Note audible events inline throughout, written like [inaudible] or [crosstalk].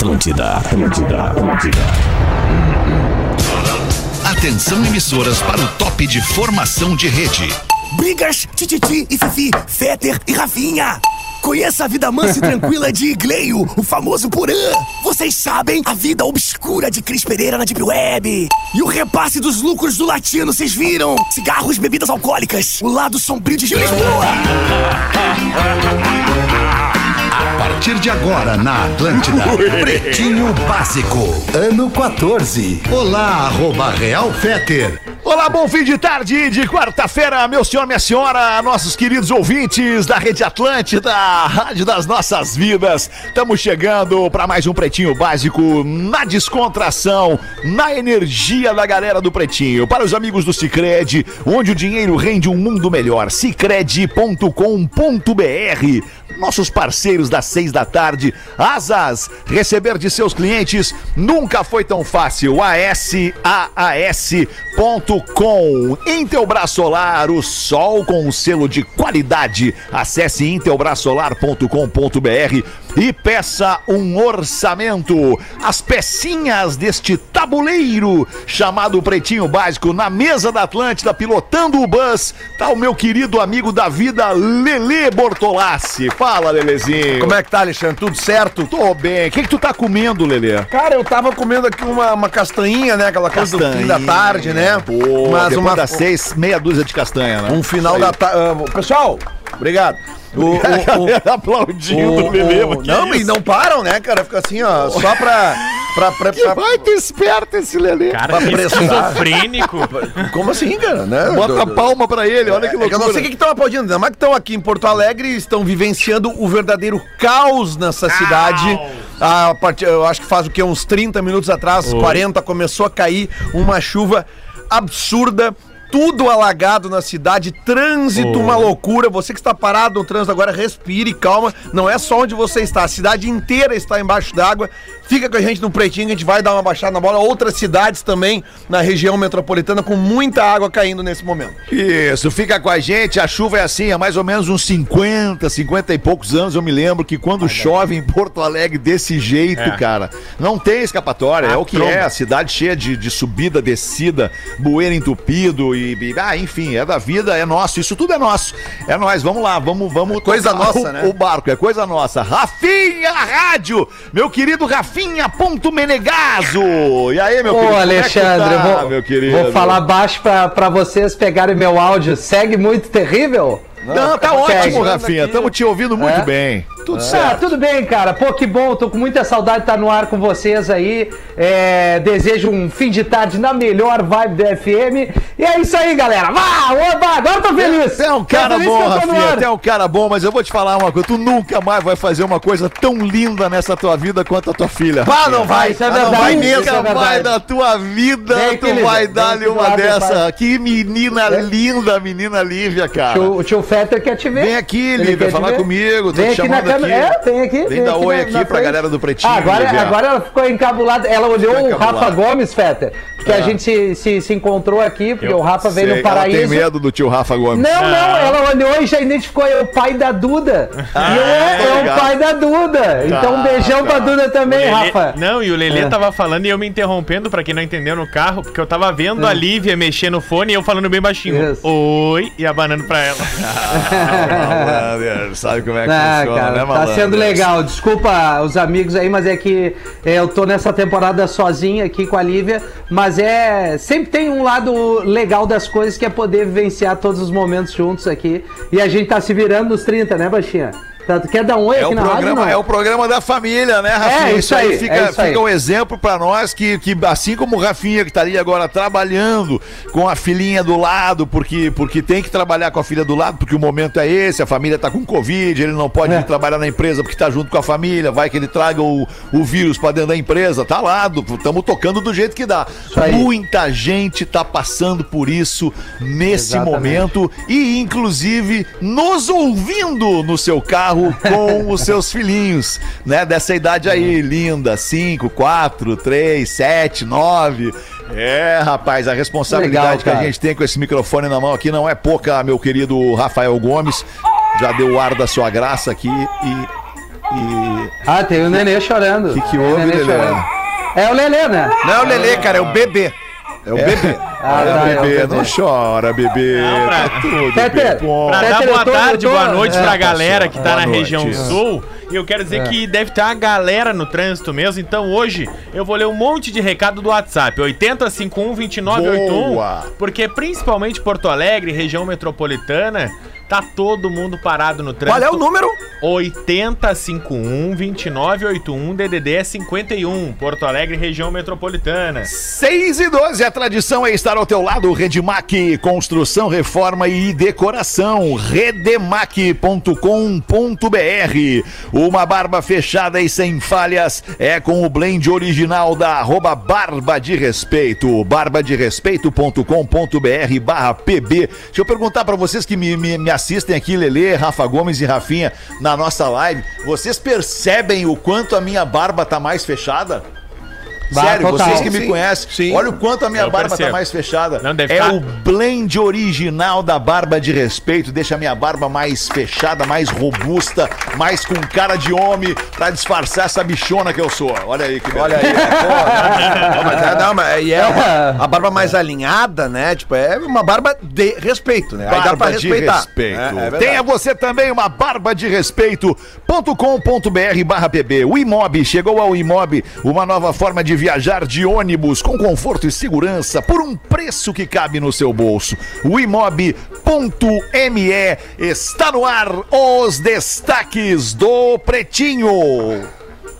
Atlântida, Atlântida, Atlântida. Atenção emissoras para o top de formação de rede. Brigas, Tititi e Fifi, Fetter e Rafinha. Conheça a vida mansa e [laughs] tranquila de Igleio, o famoso Porã. Vocês sabem a vida obscura de Cris Pereira na Deep Web. E o repasse dos lucros do latino, vocês viram? Cigarros, bebidas alcoólicas. O lado sombrio de Gil Lisboa. [laughs] A partir de agora na Atlântida, [laughs] Pretinho Básico, ano 14. Olá, arroba Real Feter. Olá, bom fim de tarde de quarta-feira, meu senhor, minha senhora, nossos queridos ouvintes da Rede Atlântida, Rádio das Nossas Vidas. Estamos chegando para mais um Pretinho Básico na descontração, na energia da galera do Pretinho. Para os amigos do Cicred, onde o dinheiro rende um mundo melhor. Cicred.com.br nossos parceiros das seis da tarde. Asas, receber de seus clientes nunca foi tão fácil. ASAAS.com. Intelbras Solar, o sol com o selo de qualidade. Acesse intelbrasolar.com.br e peça um orçamento. As pecinhas deste tabuleiro chamado Pretinho Básico na mesa da Atlântida, pilotando o bus, tá o meu querido amigo da vida, Lele Bortolassi. Fala, Lelezinho. Como é que tá, Alexandre? Tudo certo? Tô bem. O que, que tu tá comendo, Lele? Cara, eu tava comendo aqui uma, uma castanhinha, né? Aquela coisa do fim da tarde, né? Pô, Mas uma, das seis, meia dúzia de castanha, né? um final da tarde. pessoal, obrigado. O, [laughs] o- o- aplaudindo o Lele. o- mas que não, e não param, né, cara? Fica assim, ó, só pra. pra, pra, Que pra- vai ter esperto esse Lele. Cara, Pra esquizofrênico. [laughs] Como assim, cara? Né? Bota Do- a palma pra ele, olha que É que eu loucura. não sei o que estão aplaudindo, ainda mais que estão aqui em Porto Alegre e estão vivenciando o verdadeiro caos nessa cidade. A partir, eu acho que faz o que? Uns 30 minutos atrás, 40, começou a cair uma chuva absurda. Tudo alagado na cidade, trânsito, uma loucura. Você que está parado no trânsito agora, respire, calma. Não é só onde você está, a cidade inteira está embaixo d'água. Fica com a gente no pretinho, a gente vai dar uma baixada na bola. Outras cidades também na região metropolitana com muita água caindo nesse momento. Isso, fica com a gente. A chuva é assim, há mais ou menos uns 50, 50 e poucos anos. Eu me lembro que quando chove em Porto Alegre desse jeito, É. cara, não tem escapatória. é o que tromba. é. A cidade cheia de, de subida, descida, bueiro entupido e, e- Ah, enfim, é da vida, é nosso. Isso tudo é nosso. É nós. Vamos lá, vamos, vamos. Coisa tocar nossa, o, né? O barco, é coisa nossa. Rafinha Rádio, meu querido Rafinha ponto Menegaso. E aí, meu Ô, querido? como é que Alexandre, tá, vou, meu querido? vou falar baixo pra, pra vocês pegarem meu áudio. Segue muito terrível? Não, tá Segue. ótimo, Rafinha. Estamos te ouvindo muito É? bem. Tudo Ah, certo. tudo bem, cara. Pô, que bom. Tô com muita saudade de estar no ar com vocês aí. É, desejo um fim de tarde na melhor vibe da FM. E é isso aí, galera. Vá, oba, agora eu tô feliz. Você é um Tô cara bom, tô no Rafinha. ar. Você é um cara bom, mas eu vou te falar uma coisa. Tu nunca mais vai fazer uma coisa tão linda nessa tua vida quanto a tua filha. Pá, não vai, Isso é ah, não verdade, vai isso mesmo. é Nunca verdade. mais na tua vida tu vai dar-lhe do uma lado, dessa. pai. Que menina linda, menina Lívia, cara. Tio- O tio Fetter quer te ver. Vem aqui, Ele Lívia, falar comigo. Tô Vem te chamando câmera. É, vem aqui. Vem dar oi aqui na pra frente. galera do Pretinho, Ah, agora, agora ela ficou encabulada. Ela olhou Ficou o Rafa. Gomes, Fetter. Porque a gente se, se, encontrou aqui, porque o Rafa veio no Paraíso. Ela tem medo do tio Rafa Gomes. Não, não, ela olhou e já identificou, é o pai da Duda. e eu é, tô é o pai da Duda. então um beijão pra Duda também, Lelê- Rafa. Não, e o Lelê É. tava falando e eu me interrompendo, pra quem não entendeu, no carro, porque eu tava vendo a Lívia mexer no fone e eu falando bem baixinho. Isso. Oi, e abanando pra ela. [laughs] Malandro, Sabe como é que Ah, funciona, cara, né, tá sendo legal. Desculpa os amigos aí, mas é que é, eu tô nessa temporada sozinho aqui com a Lívia. Mas é. Sempre tem um lado legal das coisas que é poder vivenciar todos os momentos juntos aqui. E a gente tá se virando nos 30, né, Baixinha? Tá, tu quer dar um oi É aqui o, na rádio? programa, não? é o programa da família, né, Rafinha? É, isso aí, fica, é isso aí. fica um exemplo pra nós que, que, assim como o Rafinha, que estaria agora trabalhando com a filhinha do lado, porque, porque tem que trabalhar com a filha do lado, porque o momento é esse, a família tá com Covid, ele não pode É. ir trabalhar na empresa porque tá junto com a família, vai que ele traga o, o vírus pra dentro da empresa, tá lá, estamos tocando do jeito que dá. Muita gente tá passando por isso nesse Exatamente. momento e, inclusive, nos ouvindo no seu carro com os seus filhinhos, né? Dessa idade aí, linda, 5, 4, 3, 7, 9. É, rapaz, a responsabilidade Legal, que a gente tem com esse microfone na mão aqui não é pouca, meu querido Rafael Gomes. Já deu o ar da sua graça aqui e E. Ah, tem o Nenê chorando. O Que que houve, Lelê? É o Lelê, né? Não é o Lelê, cara, é o bebê. É o bebê. Ah, Olha, tá, é bebê, Lelê. não chora, bebê. Não, pra- Tá tudo Peter, bem bom. Pra Peter, dar boa tarde, tô- boa noite é, pra galera que tá na noite. região sul. E eu quero dizer que deve ter uma galera no trânsito mesmo. Então hoje eu vou ler um monte de recado do WhatsApp. 8051-2981. Boa. Porque principalmente Porto Alegre, região metropolitana, tá todo mundo parado no trânsito. Qual é o número? 8051-2981. DDD é 51. Porto Alegre, região metropolitana. 6 e 12, a tradição é estar ao teu lado. Redmac, construção, reforma e decoração. Redemac.com.br. Uma barba fechada e sem falhas é com o blend original da arroba Barba de Respeito. barbaderespeito.com.br barra PB. Deixa eu perguntar pra vocês que me, me, me assistem aqui, Lelê, Rafa Gomes e Rafinha, na nossa live. Vocês percebem o quanto a minha barba tá mais fechada? Sério, total. vocês que me Sim, conhecem, sim. olha o quanto a minha Eu barba tá percebo. mais fechada. Não, deve é ficar- o blend original da barba de respeito, deixa a minha barba mais fechada, mais robusta, mais com cara de homem, pra disfarçar essa bichona que eu sou. Olha aí que Olha aí, é, pô. [laughs] Não, mas é, não, mas e é uma- a barba mais alinhada, né? Tipo, é uma barba de respeito, né? Aí dá pra Barba de respeitar. respeito. É, é verdade. Tenha você também uma barba de respeito.com.br barra PB. O Imob chegou ao Imob, uma nova forma de viajar de ônibus com conforto e segurança por um preço que cabe no seu bolso. O Imob.me está no ar os destaques do Pretinho.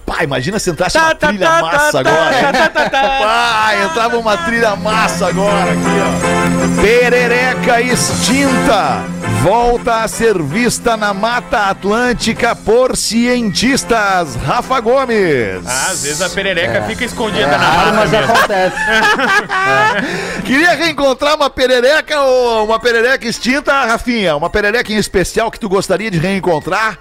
Pá, imagina se entrasse uma Tá, tá, trilha tá, massa tá, agora. tá, tá, tá, tá. Pá, entrava uma trilha massa agora aqui, ó. Perereca extinta volta a ser vista na Mata Atlântica por cientistas. Rafa Gomes. Ah, às vezes a perereca fica escondida na Raro, mata mas mesmo. acontece. [laughs] Queria reencontrar uma perereca ou uma perereca extinta, Rafinha? Uma perereca em especial que tu gostaria de reencontrar?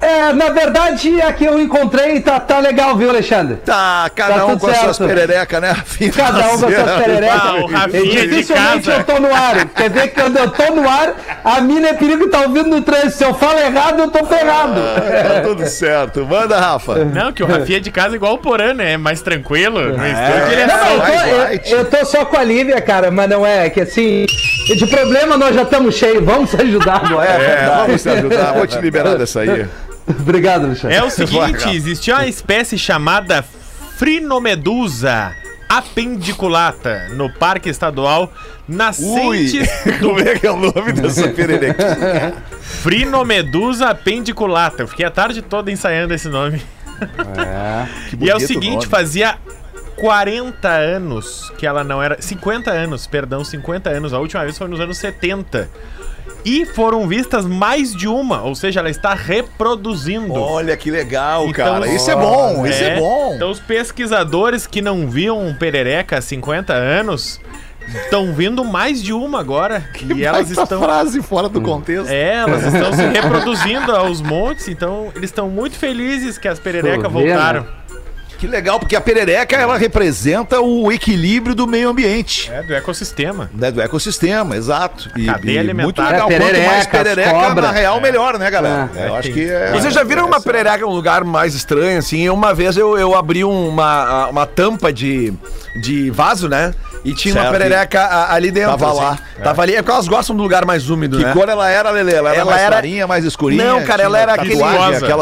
É, na verdade, a que eu encontrei tá, tá legal, viu, Alexandre? Tá, cada Tá um com as suas certo. pererecas, né, Rafinha? Cada um com as suas [laughs] Ah, o pererecas. Rafinha E de dificilmente casa. eu tô no ar. Quer ver que quando eu tô no ar, a mina é perigo que tá ouvindo no trânsito. Se eu falo errado, eu tô ferrado. Tá tudo certo. Manda, Rafa. Não, que o Rafinha de casa é igual o Porã, né? É mais tranquilo. Ele é Não, eu, tô, eu- eu tô só com a Lívia, cara, mas não é, é que assim, de problema nós já estamos cheios, vamos se ajudar agora. É, vamos te ajudar. Vou te liberar dessa aí. [laughs] Obrigado, Alexandre. É o seguinte, existia uma espécie chamada frinomedusa apendiculata no Parque Estadual Ui, Nascentes [laughs] como é que é o nome dessa pererequinha? [laughs] Frinomedusa apendiculata. Eu fiquei a tarde toda ensaiando esse nome. Que E é o seguinte, nome. fazia 40 anos que ela não era. 50 anos, perdão, 50 anos. A última vez foi nos anos 70. E foram vistas mais de uma, ou seja, ela está reproduzindo. Olha que legal, Então, cara. Isso é bom, isso é, É, bom. Então os pesquisadores que não viam um perereca há 50 anos estão vindo mais de uma agora. [laughs] e elas estão. frase fora do contexto. É, elas estão se [laughs] reproduzindo aos montes, então eles estão muito felizes que as pererecas voltaram. Que legal, porque a perereca ela representa o equilíbrio do meio ambiente. É, do ecossistema. Né, do ecossistema, exato. E, Cadeia e alimentar. muito legal. É, Quanto mais perereca, cobra. na real, melhor, né, galera? É, eu acho tem- que é. Vocês já viram uma perereca em um lugar mais estranho, assim? Uma vez eu, eu abri uma, uma tampa de, de vaso, né? E tinha uma Certo. perereca a- ali dentro. Tava assim. lá. Tava ali. É porque elas gostam do lugar mais úmido, Que né? cor ela era, Lele? Ela era Ela mais era- clarinha, mais escurinha? Não, cara, ela era aquele.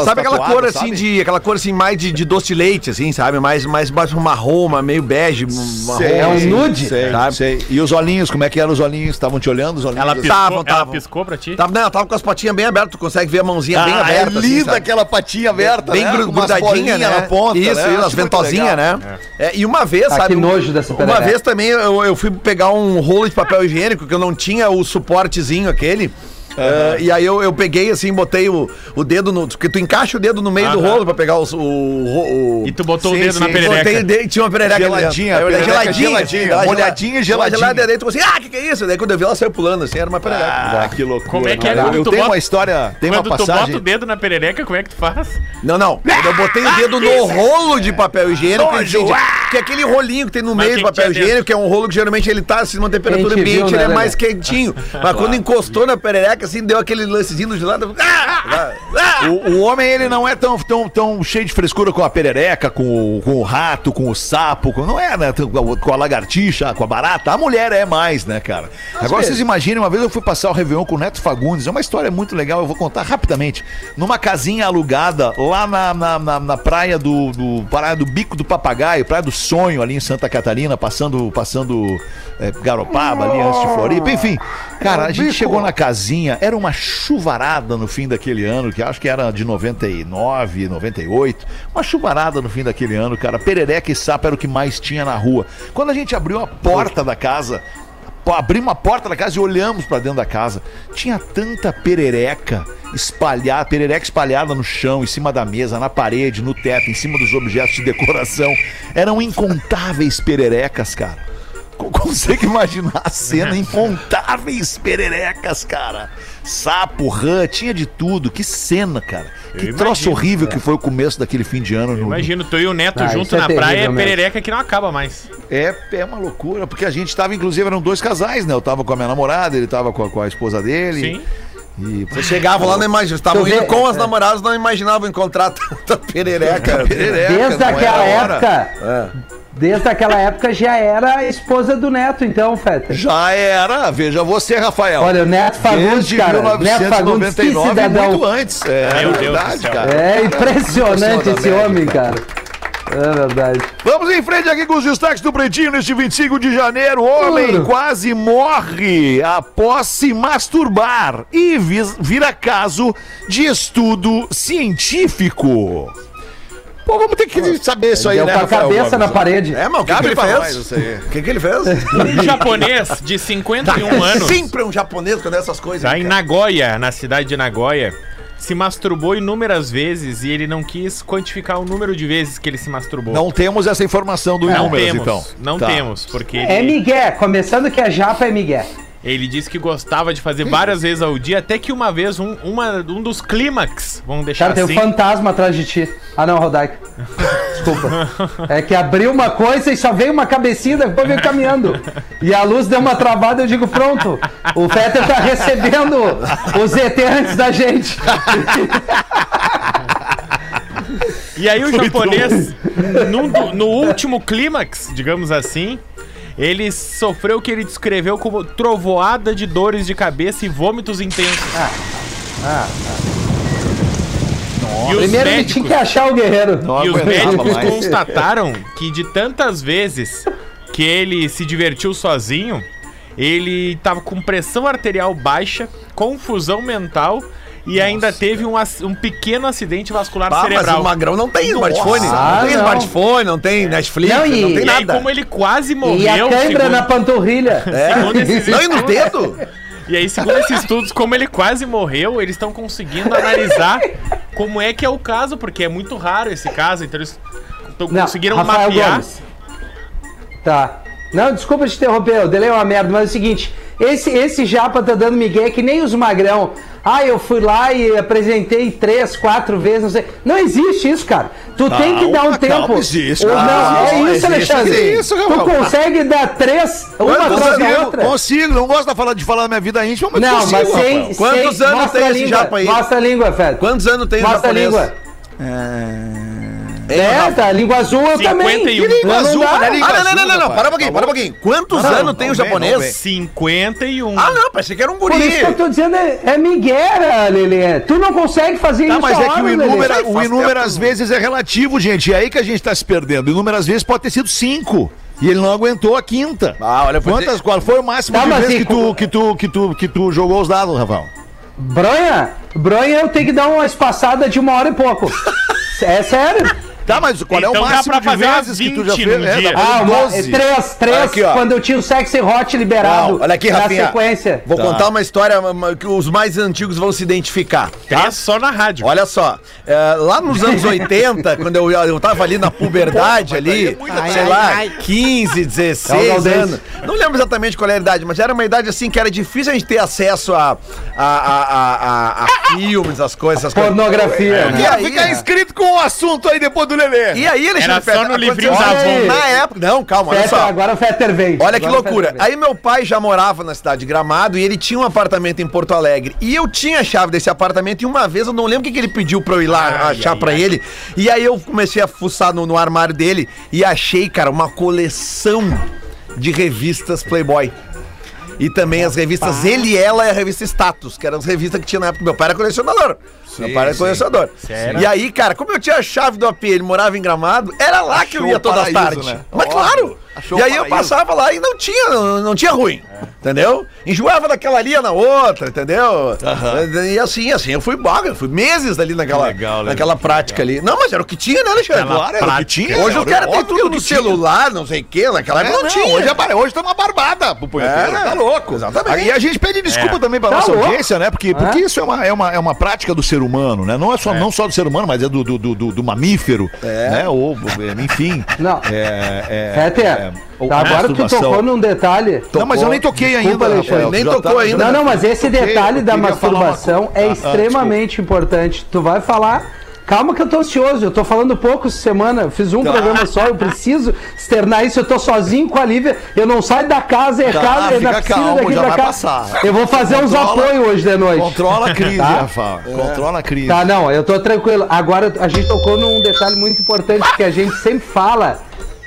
sabe aquela cor assim sabe? de. Aquela cor assim, mais de, de doce de leite, assim, sabe? Mais, mais, mais um marrom, uma meio bege, marrom. Sei, É um assim, nude? Sei, sabe? sei. E os olhinhos, como é que eram os olhinhos? Estavam te olhando os olhinhos? Ela assim? piscou, Tavam, ela tavam. piscou pra ti? Tava, não, ela tava com as patinhas bem abertas, tu consegue ver a mãozinha bem Ah, aberta. é assim, linda sabe? aquela patinha aberta, bem né? grudadinha, né? na ponta, Isso, né? as ventosinhas, né? É, e uma vez, Ah, sabe? que nojo dessa Uma perereca. vez também eu, eu fui pegar um rolo de papel higiênico que eu não tinha o suportezinho aquele. Eh, e aí eu, eu peguei assim, botei o, o dedo no. Porque tu encaixa o dedo no meio do rolo pra pegar os- o. o, o E tu botou Sim, o dedo sim. na Botei o perereca. dedo, tinha uma perereca ali dentro. Geladinha, olhei, perereca geladinha, geladinha, ela molhadinha, gelada- geladinha. gelada, tu assim, ah, que que é isso? Daí quando eu vi ela saiu pulando assim, era uma perereca. Ah, que loucura. Como é que é cara. Eu tenho bota- uma história, tem uma Quando tu bota passagem... o dedo na perereca, como é que tu faz? Não, não. Quando eu botei o dedo no rolo de papel higiênico, ah! que é aquele rolinho que tem no meio do que que papel higiênico, que é um rolo que geralmente ele tá assim, numa temperatura ambiente, ele é né, mais quentinho. [laughs] Mas quando encostou na perereca, assim, deu aquele lancezinho de lado. Ah! O, o homem, ele não é tão, tão, tão cheio de frescura com a perereca, com o, com o rato, com o sapo, com, não é, né? Com a, lagartixa, com a barata. A mulher é mais, né, cara? Agora vocês imaginem, uma vez eu fui passar o Réveillon com o Neto Fagundes, é uma história muito legal, eu vou contar rapidamente. Numa casinha alugada lá na, na, na- na praia do, do praia do Bico do Papagaio, praia do Sonho, ali em Santa Catarina, passando, passando é, Garopaba, ali antes de Floripa, enfim. Cara, a gente chegou na casinha, era uma chuvarada no fim daquele ano, que acho que era de 99, 98. Uma chuvarada no fim daquele ano, cara. Perereca e sapo era o que mais tinha na rua. Quando a gente abriu a porta da casa, abrimos a porta da casa e olhamos pra dentro da casa, tinha tanta perereca espalhada, perereca espalhada no chão, em cima da mesa, na parede, no teto, em cima dos objetos de decoração. Eram incontáveis pererecas, cara. Co- [laughs] Consegue imaginar a cena? Incontáveis pererecas, cara. Sapo, rã, tinha de tudo. Que cena, cara. Que Eu troço imagino, horrível que foi o começo daquele fim de ano. no- Imagina, tu e o Neto Ah, junto é na praia, é perereca que não acaba mais. É, é uma loucura, porque a gente tava, inclusive, eram dois casais, né? Eu tava com a minha namorada, ele tava com a, com a esposa dele. Sim. E Vocês chegavam lá, não imaginavam. Estavam Tu indo com as é. namoradas, não imaginavam encontrar [laughs] tanta perereca. perereca, Desde não aquela época. Desde aquela época já era a esposa do Neto, então, Feta. Já era, veja você, Rafael. Olha, o Neto Fagundes, Desde cara. Neto Fagundes, que 1999 e cidadão. muito antes. É Meu Deus verdade, cara. É impressionante esse homem, cara. É verdade. Vamos em frente aqui com os destaques do Pretinho neste 25 de janeiro. Homem quase morre após se masturbar e vira caso de estudo científico. Pô, vamos ter que saber isso aí, né, com a cabeça Gomes? na parede. É, mas o que, ele fez? O que, que ele fez? Um japonês de 51 anos, Sempre um japonês quando é essas coisas. tá em. Nagoya, na cidade de Nagoya, se masturbou inúmeras vezes e ele não quis quantificar o número de vezes que ele se masturbou. Não temos essa informação do Não números, temos, então. não Tá. temos, porque É ele, Miguel. Começando que a japa é Miguel. Ele disse que gostava de fazer várias vezes ao dia, até que uma vez um, uma- um dos clímax, vamos deixar Cara, tem assim, um fantasma atrás de ti. Ah, não, Rodaica. Desculpa. [laughs] É que abriu uma coisa e só veio uma cabecinha, depois veio caminhando. E a luz deu uma travada, eu digo, pronto. O Fetter tá recebendo os ET antes da gente. E aí o japonês, no último clímax, digamos assim, ele sofreu o que ele descreveu como trovoada de dores de cabeça e vômitos intensos. E os Primeiro ele médicos, tinha que achar o guerreiro. Não e os médicos mais. constataram que de tantas vezes que ele se divertiu sozinho, ele tava com pressão arterial baixa, confusão mental e ainda teve um, um pequeno acidente vascular Ah, mas cerebral. o Magrão não tem smartphone. Ah, não tem não. smartphone, não tem Netflix, Não, não, e- tem E aí, nada. como ele quase morreu, E a segundo- na panturrilha. [laughs] segundo esses Não, e no dedo? [laughs] E aí, segundo esses estudos, como ele quase morreu, eles estão conseguindo analisar como é que é o caso, porque é muito raro esse caso, então eles Não, conseguiram Rafael mapear. Gomes. Tá. Não, desculpa te interromper, o delay é uma merda, mas é o seguinte, esse, esse japa tá dando migué que nem os magrão. Ah, eu fui lá e apresentei três, quatro vezes, não sei. Não existe isso, cara. Tu tem que dar um tempo. calma, existe, Ou cara. não, é Não, isso, existe, Alexandre. existe isso, tu consegue dar três, uma Quantos atrás da anos? outra. Consigo, não gosto de falar, de falar da minha vida íntima, mas Não, consigo, mas sem. Quantos sem- anos tem esse língua, japa aí? Mostra a língua, Fed. Quantos anos tem Mostra a língua. Hein, É, Rafa? tá, língua azul eu 51. também. Que língua Não, não azul, dá. né, língua Ah, não, não, não, não, não, Rapaz, para um pouquinho, tá para um pouquinho. Quantos Não, anos não tem o não japonês? vem. 51. Ah, não, pensei que era um Por guri. isso que eu tô dizendo, é, é miguera, Lelê. Tu não consegue fazer Tá, isso mas é que o inúmero, o inúmeras tempo. vezes é relativo, gente. É aí que a gente tá se perdendo. Inúmeras vezes pode ter sido cinco. E ele não aguentou a quinta. Ah, olha, Quantas, qual foi o máximo Tá, de vezes que tu, que, tu, que, tu, que tu jogou os dados, Rafael? Bronha, bronha eu tenho que dar uma espaçada de uma hora e pouco. [laughs] é sério? Tá, mas qual é Então o dá máximo pra de fazer vezes que tu já 20 fez? É, dia. dá pra Ah, fazer uma, 12. três, três, aqui, ó. quando eu tinha o sexy hot liberado. Não, olha aqui, na Rafinha. sequência. Vou Tá. contar uma história que os mais antigos vão se identificar. Três só na rádio. Olha só, é, lá nos anos 80, quando eu, eu tava ali na puberdade ali, sei lá, 15, 16 Gaudense. anos. Não lembro exatamente qual era a idade, mas era uma idade assim que era difícil a gente ter acesso a, a, a, a, a- a filmes, as coisas, essas coisas. Pornografia. E né? Ficar né? inscrito com o assunto aí depois do Lelê. E aí, Alexandre Era só Fetter, no livrinho da Avon. Na época, não, calma, olha Fetter, só. agora o Fetter vem. Olha que Agora o loucura. Aí meu pai já morava na cidade de Gramado e ele tinha um apartamento em Porto Alegre. E eu tinha a chave desse apartamento e uma vez eu não lembro o que, que ele pediu pra eu ir lá achar pra ele. E aí eu comecei a fuçar no, no armário dele e achei, cara, uma coleção de revistas Playboy. E também as revistas Ele e Ela e a revista Status, que eram as revistas que tinha na época. Meu pai era colecionador. meu pai era colecionador. Sério? E aí, cara, como eu tinha a chave do AP, ele morava em Gramado, era lá que eu Achou ia as paraíso, tardes. né? Mas Óbvio. claro! Achou e o aí eu passava lá e não tinha, não, não tinha ruim. Entendeu? Enjoava daquela ali na outra, entendeu? E assim, assim, eu fui baga, fui meses ali naquela, Legal, legal. naquela prática ali. Não, mas era o que tinha, né, Alexandre? Claro, era o que tinha. Hoje era os caras têm óbvio tudo no tinha. celular, não sei o quê, naquela É, época não, não, tinha. Hoje, é, hoje tá uma barbada pro punheteiro. É, tá louco. exatamente. E a gente pede desculpa É. também pra Tá nossa louco. audiência, né? Porque, porque isso é uma, é, uma, é uma prática do ser humano, né? Não é só, não só do ser humano, mas é do, do, do, do- do mamífero, né? Ou, é, enfim. Não. É, é, é, ou agora tu tocou num detalhe. Não, mas eu nem toquei Desculpa, ainda, Alexandre. Nem Já tocou ainda. Não, não, mas esse toquei, detalhe da masturbação é Ah, ah, extremamente importante. Tu vai falar. Calma que eu tô ansioso, eu tô falando pouco essa semana, eu fiz um programa só, eu preciso externar isso, eu tô sozinho com a Lívia, eu não saio da casa, é Tá, casa, é piscina calmo, daqui já pra vai cá. passar. Eu vou fazer uns Controla- apoios hoje de noite. Controla a crise, [laughs] Tá? Rafael. Controla a crise. Tá, não, eu tô tranquilo. Agora a gente tocou num detalhe muito importante que a gente sempre fala.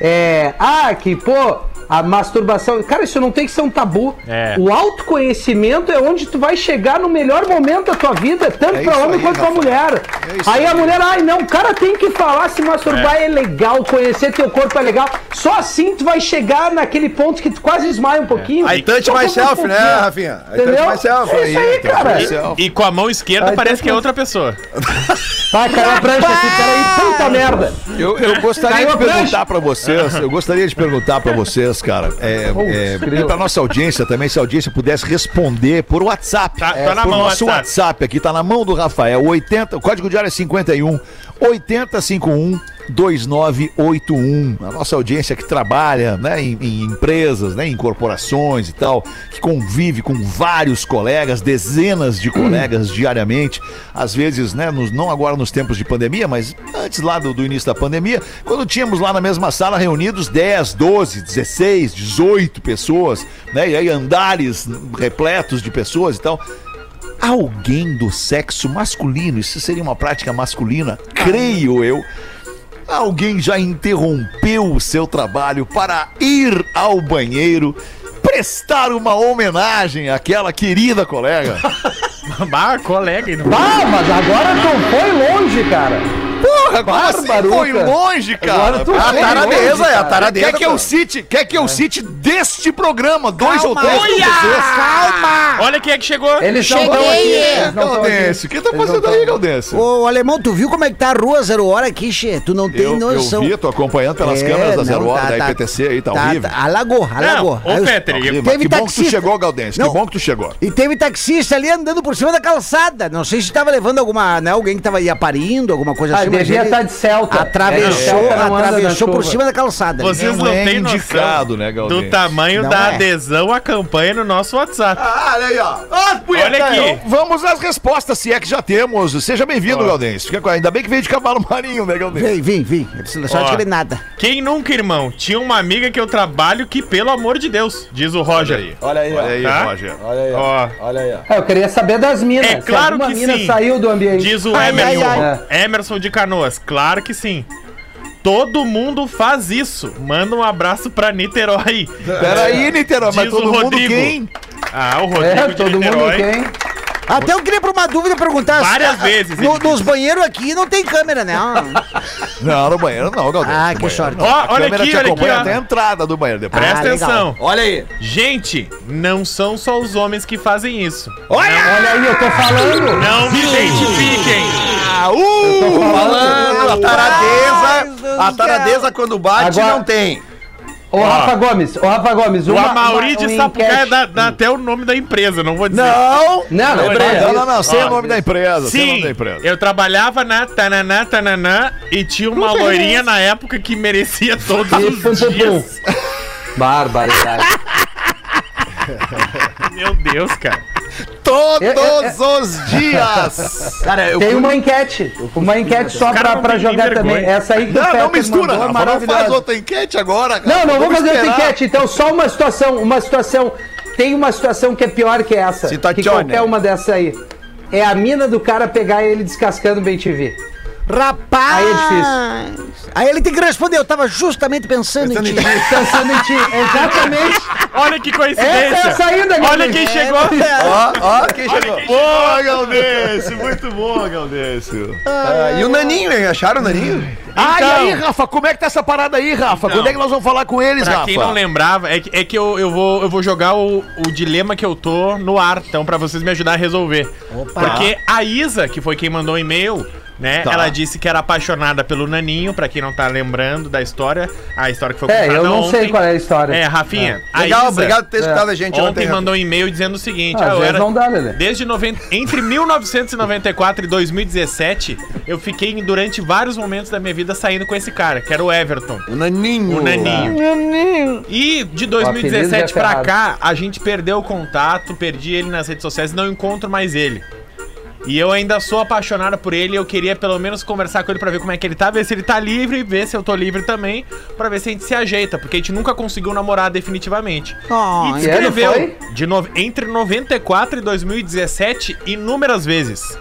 É. Ah, que, pô, a masturbação. Cara, isso não tem que ser um tabu. É. O autoconhecimento é onde tu vai chegar no melhor momento da tua vida, tanto É pra isso homem aí, quanto pra Rafael. mulher. É aí, aí. a mulher, ai não, o cara tem que falar se masturbar é. legal, conhecer teu corpo é legal. Só assim tu vai chegar naquele ponto que tu quase esmaia um pouquinho. I touch myself, um né. Rafinha? I touch Entendeu? myself. É isso aí, cara. myself. E com a mão esquerda Ai, parece que é outra pessoa. [laughs] Vai, caiu a prancha aqui, peraí, puta merda. Eu, eu gostaria Caiu de perguntar pra vocês, eu gostaria de perguntar pra vocês, cara, é, é, Putz, grilo. pra nossa audiência também, se a audiência pudesse responder por WhatsApp. Tá- É, tá na por mão o nosso WhatsApp. WhatsApp aqui, tá na mão do Rafael, 80, o código diário é 51 8051 2981. A nossa audiência que trabalha né, em, em empresas, né, em corporações e tal, que convive com vários colegas, dezenas de colegas [clears throat] diariamente, às vezes, né, nos- não agora nos tempos de pandemia, mas antes lá do, do início da pandemia, quando tínhamos lá na mesma sala reunidos 10, 12, 16, 18 pessoas, né, e aí andares repletos de pessoas e tal. Alguém do sexo masculino, isso seria uma prática masculina, creio eu. Alguém já interrompeu o seu trabalho para ir ao banheiro, prestar uma homenagem àquela querida colega. [laughs] bah, colega. e não- Ah, mas agora tu foi longe, cara. Porra, você Barbaruca. foi longe, cara. Agora tu A taradeza, longe, é a taradeza. Quer que eu cite, quer que eu cite deste programa dois ou três? Calma! Olha quem é que chegou. Eles não Cheguei, aqui. é. Não. Gaudense, o que tá fazendo aí. Gaudense? Ô, alemão, tu viu como é que tá a rua Zero Hora aqui, che? Tu não tem Eu, eu noção. vi, tô acompanhando pelas É, câmeras da Zero Hora, tá- da tá- IPTC aí, tá, Tá, horrível. tá, alagou, alagou. Não, Aí ô eu- teve que bom que tu chegou, Gaudense, que bom que tu chegou. E teve taxista ali andando por cima da calçada. Não sei se tava levando alguma, né? Alguém que tava ia parindo, alguma coisa Ah, assim. Devia estar de Celta. Atravessou, É, Celta não anda na atravessou por cima da calçada. Vocês Não não, é têm indicado, né, Gaudense? do tamanho Não da é. adesão à campanha no nosso WhatsApp. Ah, olha aí, ó. Olha aqui. Vamos às respostas, se é que já temos. Seja bem-vindo, com- Ainda bem que veio de cavalo [laughs] marinho, né, Gaudense? Vem, vem, vem. Só de querer nada. Quem nunca, irmão? Tinha uma amiga que eu trabalho que, pelo amor de Deus, diz o Roger. aí. Olha aí, Olha aí, Tá? Roger. Olha aí, Ó, Olha aí, ó. É, eu queria saber das minas. É claro que mina sim. saiu do ambiente. diz o Emerson. Emerson de Canoas. Claro que sim. Todo mundo faz isso. Manda um abraço pra Niterói. Peraí, Niterói, mas Diz todo o mundo Rodrigo. quem? Ah, o Rodrigo É, de todo mundo Niterói. quem? Até eu queria por uma dúvida perguntar. Várias vezes no- nos banheiros aqui não tem câmera, né? [laughs] Não, no banheiro não, Gaudense. Ah, que sorte. não. Olha câmera aqui, te olha acompanha aqui, ó. até a entrada do banheiro depois. Presta Ah, legal. atenção. Olha aí. Gente, não são só os homens que fazem isso. Olha aí, eu tô falando. Não me identifiquem. Ah, uh! Falando, a taradeza. A taradeza quando bate Agora- não tem. Ô, Rafa Gomes, ô, Rafa Gomes, O uma, Amauri de uma Sapucaia dá, dá até o nome da empresa, não vou dizer. Não. Não, não. Não, não, não, Ó, o nome da empresa, sem o nome Sim, da empresa. eu trabalhava na Tananã Tananã e tinha uma loirinha na época que merecia [laughs] todos E os pum, pum. dias. Barbaridade. [laughs] Meu Deus, cara. Todos os dias! [laughs] Cara, eu Tem fui- uma enquete. Uma enquete só pra, não pra jogar também. Essa aí que o Não, não mistura, Rafa. Não faz outra enquete agora, cara. Não, não vou Vamos fazer outra enquete. Então, só uma situação, uma situação. Tem uma situação que é pior que essa. Situazione. Que qualquer uma dessa aí. É a mina do cara pegar ele descascando bem TV. Rapaz! Aí é difícil. Aí ele tem que responder, eu tava justamente pensando, em ti. Pensando em ti. [laughs] Exatamente. Olha que Essa coincidência. é a saída, Olha quem chegou. Ó, ó, quem chegou. Boa, Galdêncio! Muito bom, Galdêncio. Ah, e o Naninho, hein? Acharam o Naninho? Ah, e Então- aí, Rafa, como é que tá essa parada aí, Rafa? Então, Quando é que nós vamos falar com eles, Pra Rafa? quem não lembrava, é que, é que eu, eu, vou, eu vou jogar o, o dilema que eu tô no ar, então, pra vocês me ajudar a resolver. Porque a Isa, que foi quem mandou o e-mail, né? Tá. Ela disse que era apaixonada pelo Naninho, pra quem não tá lembrando da história. A história que foi É, contada eu não sei ontem. qual é a história. É, Rafinha. a Legal, Isa obrigado por ter escutado a gente Ontem ontem. mandou um e-mail dizendo o seguinte: Ah, ah, eu era- não dá, Lelê. Desde 90, entre 1994 e 2017, eu fiquei durante vários momentos da minha vida saindo com esse cara, que era o Everton. O Naninho. O Naninho. E de 2017 apelido já pra ferrado. cá, a gente perdeu o contato, perdi ele nas redes sociais e não encontro mais ele. E eu ainda sou apaixonada por ele, eu queria pelo menos conversar com ele pra ver como é que ele tá, ver se ele tá livre, ver se eu tô livre também, pra ver se a gente se ajeita, porque a gente nunca conseguiu namorar definitivamente. Oh, e escreveu de no... entre 94 e 2017 inúmeras vezes.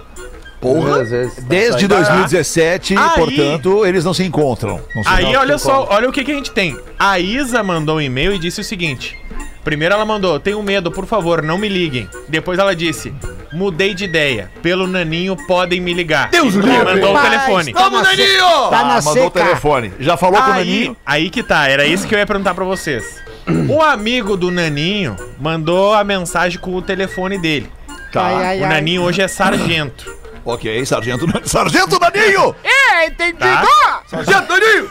Porra. Desde 2017, Aí- portanto, eles não se encontram. Não se Aí olha só, olha o que, que a gente tem. A Isa mandou um e-mail e disse o seguinte: primeiro ela mandou, tenho medo, por favor, não me liguem. Depois ela disse, mudei de ideia. Pelo naninho podem me ligar. Deus e mandou o telefone. tá na se- Tá Ah, na mandou o telefone. Já falou com o Aí, Naninho? aí que tá, era isso que eu ia perguntar pra vocês. O amigo do Naninho mandou a mensagem com o telefone dele. Tá. Ai, ai, O ai. Naninho hoje é sargento. Ok, Sargento, Sargento Naninho! Tá? Sargento Naninho!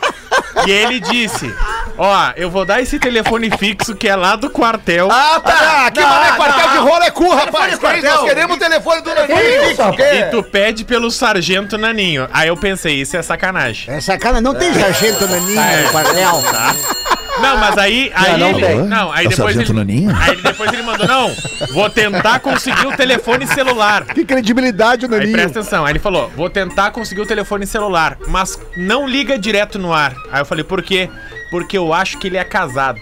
E ele disse: Ó, eu vou dar esse telefone fixo que é lá do quartel. Ah, tá! Aqui não, é quartel de rola, é cu, rapaz! Isso? Nós queremos o telefone do Naninho! E tu pede pelo sargento Naninho. Aí eu pensei, isso é sacanagem. É sacana, não tem sargento naninho no quartel. Não, mas aí. aí não ele. tem. Não, aí É o depois sargento ele. Naninho? Aí ele- depois ele mandou, não, vou tentar conseguir o telefone celular. Que credibilidade o Aí presta atenção, aí ele falou: vou tentar conseguir o telefone celular, mas não liga direto no ar. Aí eu falei, por quê? Porque eu acho que ele é casado.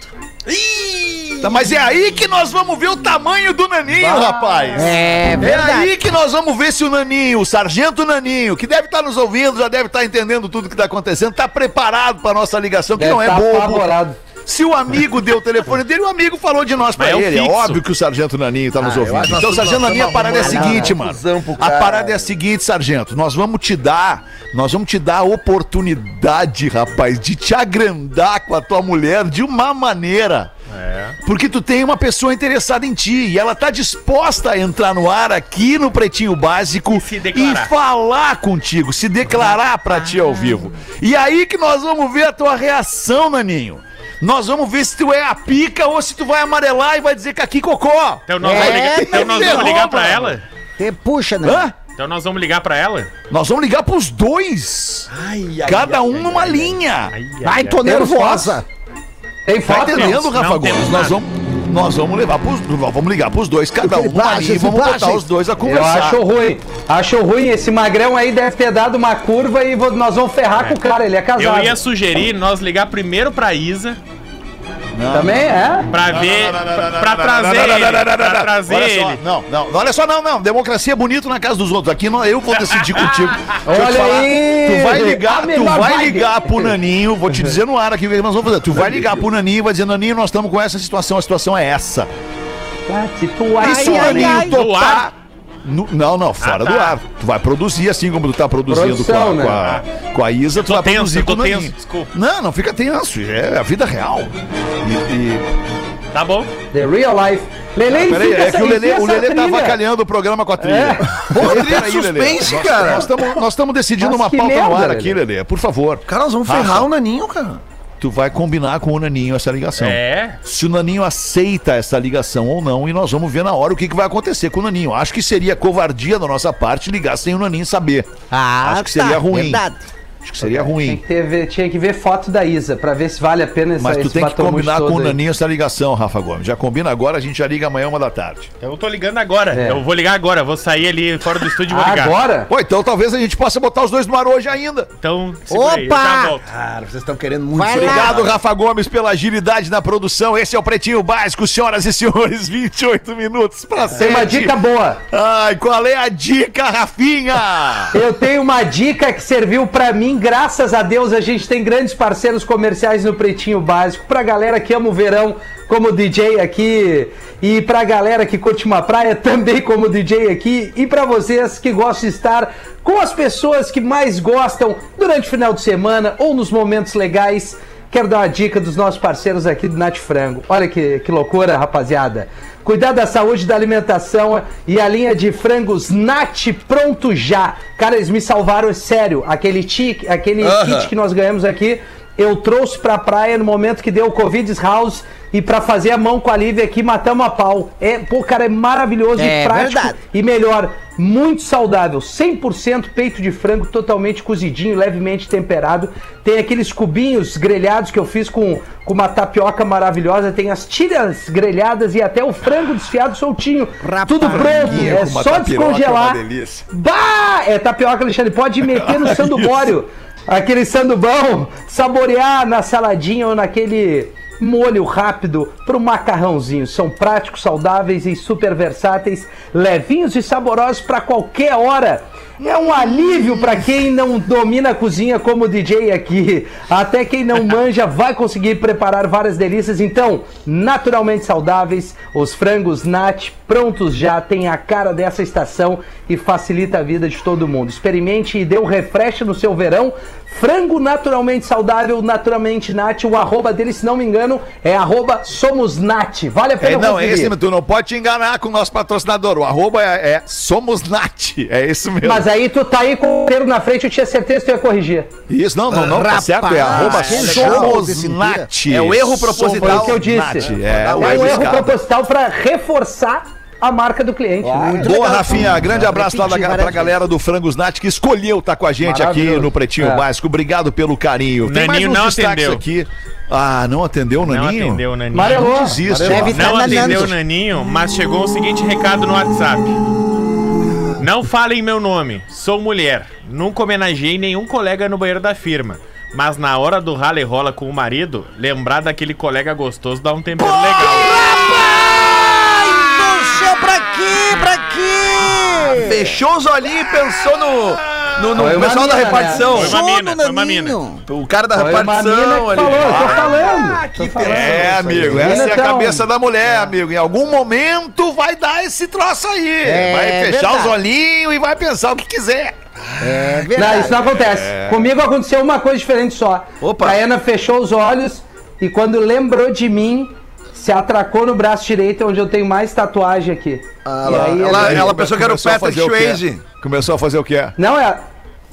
Tá, mas é aí que nós vamos ver o tamanho do Naninho, rapaz! É É verdade. aí que nós vamos ver se o Naninho, o Sargento Naninho, que deve estar nos ouvindo, já deve estar entendendo tudo que está acontecendo, está preparado para nossa ligação, que Deve não é tá bobo. apavorado. Se o amigo deu o telefone dele, o amigo falou de nós pra Mas é o ele. É fixo. óbvio que o Sargento Naninho tá nos eu ouvindo. acho Então, nós Sargento Naninho, a parada é a seguinte, uma mano. confusão pro A cara. parada é a seguinte, Sargento. Nós vamos te dar, nós vamos te dar a oportunidade, rapaz, de te agrandar com a tua mulher de uma maneira. Porque tu tem uma pessoa interessada em ti e ela tá disposta a entrar no ar aqui no Pretinho Básico E se declarar. e falar contigo, se declarar pra ti ao vivo. E aí que nós vamos ver a tua reação, Naninho. Nós vamos ver se tu é a pica ou se tu vai amarelar e vai dizer que aqui cocó. Então nós, É, vamos, ligar, então nós vamos ligar pra ela? Te puxa, né? Hã? Então nós vamos ligar pra ela? Nós vamos ligar pros dois. Cada um numa linha. Ai, tô nervosa. Tem Tá entendendo, Rafa Gomes? Nós vamos, nós vamos levar pros, nós vamos ligar pros dois, cada um numa Fácil, linha e vamos botar os dois a Eu conversar. acho ruim. Acho ruim. Esse magrão aí deve ter dado uma curva e nós vamos ferrar com o cara. Ele é casado. Eu ia sugerir nós ligar primeiro pra Isa, Também é? pra ver, pra, trazer Não, não, não, ele, não, não, não, pra não. trazer Olha só, ele. Não, não, olha só, não, não. Democracia é bonito na casa dos outros. Aqui não, eu vou decidir contigo. Deixa Olha aí, Tu vai ligar, tu vai ligar pro Naninho, vou te dizer no ar aqui o que nós vamos fazer. Tu vai ligar pro Naninho e vai dizer, Naninho, nós estamos com essa situação, a situação é essa. Ah, que tu E se o ai, Naninho ai. Topar... ar? No- não, não, fora Ah, tá. do ar. Tu vai produzir assim como tu tá produzindo com, Produção, a, né? com, a, com a Isa, tu vai tenso, produzir com o tenso, desculpa. Não, não fica tenso, é a vida real. E, e- Tá bom? The real life. Lele, Peraí, fica é que o Lelê, o Lelê tá avacalhando o programa com a trilha. É. Pô, trilha de suspense, cara. Nós estamos nós estamos decidindo Mas uma pauta no merda, ar aqui, Lelê. Lelê. Por favor. Cara, nós vamos Rafa. ferrar o Naninho, cara. Tu vai combinar com o Naninho essa ligação. É. Se o Naninho aceita essa ligação ou não, e nós vamos ver na hora o que, que vai acontecer com o Naninho. Acho que seria covardia da nossa parte ligar sem o Naninho saber. Ah, Acho que seria ruim. Verdade. Acho que seria Tinha ruim. que, ter, ver- tinha que ver foto da Isa pra ver se vale a pena essa, Mas tu esse tem que combinar com o aí. Naninho essa ligação, Rafa Gomes. Já combina agora, a gente já liga amanhã, uma da tarde. Eu tô ligando agora. É. Eu vou ligar agora. Vou sair ali fora do estúdio e vou ligar. Agora? Pô, então talvez a gente possa botar os dois no ar hoje ainda. Então, aí, Opa! já volto. Cara, vocês estão querendo muito. Vai lá. Obrigado, Rafa Gomes, pela agilidade na produção. Esse é o Pretinho Básico, senhoras e senhores. [laughs] 28 minutos pra Tem uma dica boa. Ai, qual é a dica, Rafinha? Eu tenho uma dica que serviu pra mim, graças a Deus a gente tem grandes parceiros comerciais no Pretinho Básico, pra galera que ama o verão, como DJ aqui, e pra galera que curte uma praia [laughs] também como DJ aqui, e pra vocês que gostam de estar com as pessoas que mais gostam durante o final de semana ou nos momentos legais. Quero dar uma dica dos nossos parceiros aqui do Nat Frango. Olha que, que loucura, rapaziada. Cuidar da saúde da alimentação e a linha de frangos Nat Pronto Já. Cara, eles me salvaram, é sério. Aquele, tic, aquele kit que nós ganhamos aqui, eu trouxe pra praia no momento que deu o Covid House e pra fazer a mão com a Lívia aqui, matamos a pau. É, pô, cara, é maravilhoso É e prático. verdade. E melhor, muito saudável. 100% peito de frango totalmente cozidinho, levemente temperado. Tem aqueles cubinhos grelhados que eu fiz com, com uma tapioca maravilhosa. Tem as tiras grelhadas e até o frango desfiado soltinho. Tudo pronto. É só descongelar. delícia. Bah! É tapioca, Alexandre. Pode meter no [laughs] sandubório. Aquele sandubão. Saborear na saladinha ou naquele molho rápido pro macarrãozinho. São práticos, saudáveis e super versáteis, levinhos e saborosos para qualquer hora. É um alívio para quem não domina a cozinha como o DJ aqui. Até quem não manja vai conseguir preparar várias delícias. Então, naturalmente saudáveis, os frangos Nat prontos já tem a cara dessa estação e facilita a vida de todo mundo. Experimente e dê um refresh no seu verão. Frango naturalmente saudável, naturalmente Nat. O arroba dele, se não me engano, é arroba Somos Nat. Vale a pena É, não, conferir. esse tu não pode te enganar com o nosso patrocinador. O arroba é, é Somos Nat. É isso mesmo. Mas aí tu tá aí com o inteiro na frente, eu tinha certeza que tu ia corrigir. Isso, não, não, não, tá Rapaz, certo. É arroba que legal Somos desse Nat. É o erro proposital. Foi o que eu disse. Nat, é, É o um erro proposital para reforçar a marca do cliente. né? Boa, Rafinha. Grande abraço lá da, pra galera do Frangos Nat que escolheu estar com a gente aqui no Pretinho É. Básico. Obrigado pelo carinho. Tem mais Naninho uns não atendeu. aqui. Ah, não atendeu o Não Naninho? atendeu o Naninho. Marelô. Não desiste. Tá Não atendeu o Naninho, mas chegou o seguinte recado no WhatsApp. Não falem meu nome, sou mulher. Nunca homenageei nenhum colega no banheiro da firma. Mas na hora do rala e rola com o marido, lembrar daquele colega gostoso dá um tempero legal. Do céu, pra quê? Pra quê? Fechou os olhinhos e pensou no, no, no pessoal da repartição. Foi uma mina, foi uma mina. O cara da Foi uma mina que repartição ali. falou, eu tô falando. Ah, tô que falando. É, amigo, essa é a cabeça da mulher, amigo. Em algum momento vai dar esse troço aí. É vai fechar verdade. os olhinhos e vai pensar o que quiser. É Não, isso não acontece. Comigo aconteceu uma coisa diferente só. Opa. A Ana fechou os olhos e quando lembrou de mim, se atracou no braço direito, onde eu tenho mais tatuagem aqui. Ah, e lá, aí, ela, ele- ela pensou que era o Começou a Patrick fazer o quê? Swayze. Começou a fazer o quê? Não, é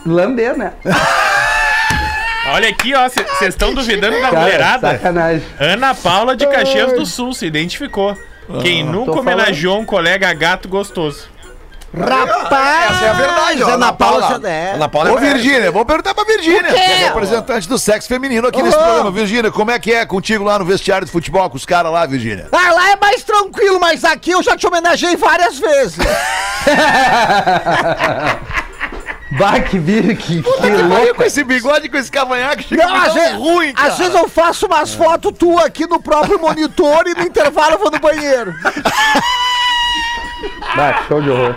lamber, né? [laughs] Olha aqui, ó, vocês estão duvidando da Cara, mulherada? sacanagem. Ana Paula de Caxias do Sul se identificou. Quem nunca tô homenageou um colega gato gostoso. Rapaz! Essa é a verdade, ó. Ana Paula. Ana É. Ana Paula Ô, é Virgínia, vamos perguntar pra Virgínia, que é representante do sexo feminino aqui nesse Uhum. programa. Virgínia, como é que é contigo lá no vestiário de futebol com os caras lá, Virgínia? Ah, lá é mais tranquilo, mas aqui eu já te homenageei várias vezes. [laughs] Que vira, que, que louco. com esse bigode, com esse cavanhaque, chega Não, às vezes, ruim, cara. às vezes eu faço umas fotos tu aqui no próprio monitor e no intervalo eu vou no banheiro. [laughs] Show de horror.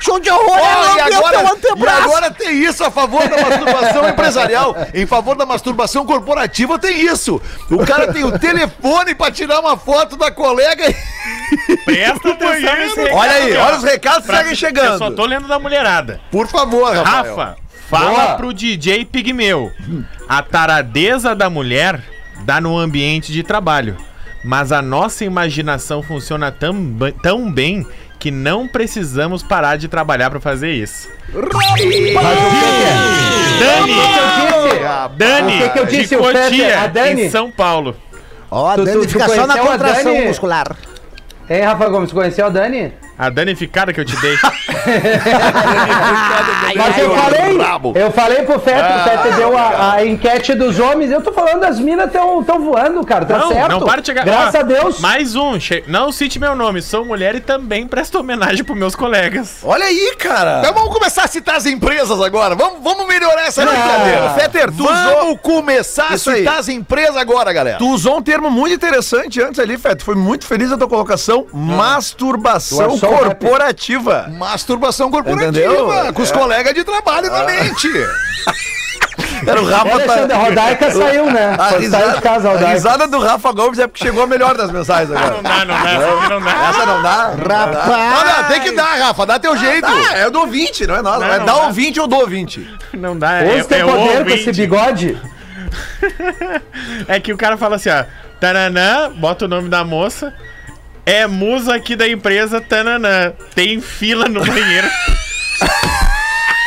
Show de horror Olha, é e, agora, e agora tem isso a favor da masturbação [laughs] empresarial. Em favor da masturbação corporativa tem isso. O cara tem o telefone pra tirar uma foto da colega e... Presta [laughs] atenção nesse recado. Olha aí, olha os recados que Pra- seguem Eu só chegando. tô lendo da mulherada. Por favor, Rafael. Rafa, fala Boa. pro DJ Pigmeu. A taradeza da mulher dá no ambiente de trabalho. Mas a nossa imaginação funciona tão, tão bem que não precisamos parar de trabalhar pra fazer isso. Dani, Dani, O que que eu disse, de? Cotia, Dani? em São Paulo. Ó, a Tu- tu- Dani tu fica só na contração Dani? muscular. Hein, Rafa Gomes, conheceu a Dani? A danificada que eu te dei. [laughs] Mas eu falei, eu falei pro Fetter, o Fetter deu a, a enquete dos homens. Eu tô falando, as minas estão voando, cara. Tá não, certo. não para de chegar. Graças Ó, a Deus. Mais um. che- Não cite meu nome. Sou mulher e também presto homenagem pros meus colegas. Olha aí, cara. Então vamos começar a citar as empresas agora. Vamos, vamos melhorar essa Não, brincadeira. Fetter, tu vamos usou- começar a Isso aí. citar as empresas agora, galera. Tu usou um termo muito interessante antes ali, Feto. Foi muito feliz a tua colocação. Masturbação Rap? corporativa. Masturbação corporativa Entendeu? com os É. colegas de trabalho na mente. [laughs] Era o É, Rafa. Alexandre, a Rodaica saiu, né? A Foi sair de casa, a risada, a risada do Rafa Gomes é porque chegou a melhor das mensagens agora. Não dá, não dá. essa aqui não dá. Essa não dá? Rapaz! Olha, tem que dar, Rafa, dá teu jeito. Ah, é do ouvinte, não é nós. Não, é não dar dá. ouvinte ou do ouvinte. Não dá. É, Use teu é o poder com esse bigode. [laughs] É que o cara fala assim, ó. Tananã, bota o nome da moça. É musa aqui da empresa Tananã. Tem fila no banheiro. [laughs]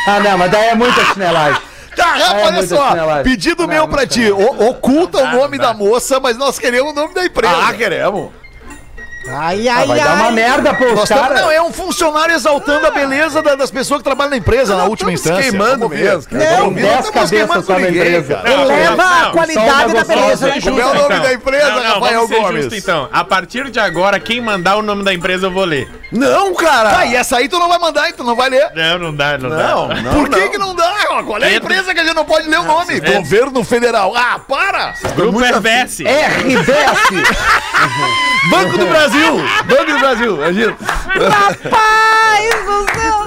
Ah, não, mas daí é muita chinelagem. Tá, É olha só. chinelagem. Pedido Não, meu não pra ti. O- oculta o dá, nome não da moça, mas nós queremos o nome da empresa. Ah, queremos. Ai, Ah, ai, vai dar uma ai. merda pros Nós tamo- caras. não, é um funcionário exaltando a beleza da- das pessoas que trabalham na empresa, na última instância. queimando mesmo, cara. Não, Vamos Tem ver, 10 não estamos queimando cabeças só na ninguém, empresa. cara. Não, Eleva não, a não, qualidade da beleza. Como é o nome da empresa, não, não, Rafael Gomes? justo, então. A partir de agora, quem mandar o nome da empresa eu vou ler. Não, cara. Ah, e essa aí tu não vai mandar, então não vai ler. Não, não dá, não, Não, dá. não. Por que que não dá? Qual é a empresa que a gente não pode ler o nome? é- Governo Federal. Ah, para! Grupo RBS. RBS. [laughs] Banco do Brasil. Banco do Brasil. Imagina. Rapaz do céu!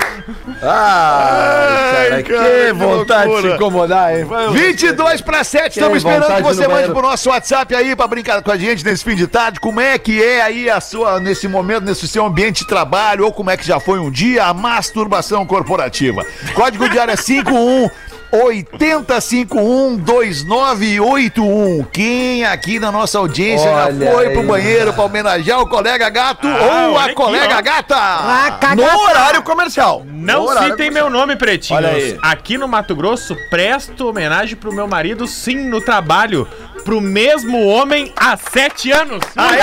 Ah, Ai, cara, cara, que vontade de se loucura. incomodar, hein? 22 para 7, Que estamos esperando que você mande pro nosso WhatsApp aí pra brincar com a gente nesse fim de tarde. Como é que é aí a sua, nesse momento, nesse seu ambiente de trabalho, ou como é que já foi um dia a masturbação corporativa. Código de área 51 80512981. Quem aqui na nossa audiência Olha já foi pro aí. banheiro pra homenagear o colega gato Ah, ou a aqui, colega ó. gata? Ah, No cagada. horário comercial. Não No horário citem meu nome, pretinhos. Olha aí. Aqui no Mato Grosso, presto homenagem pro meu marido, sim, no trabalho. Pro mesmo homem há sete anos. Ai,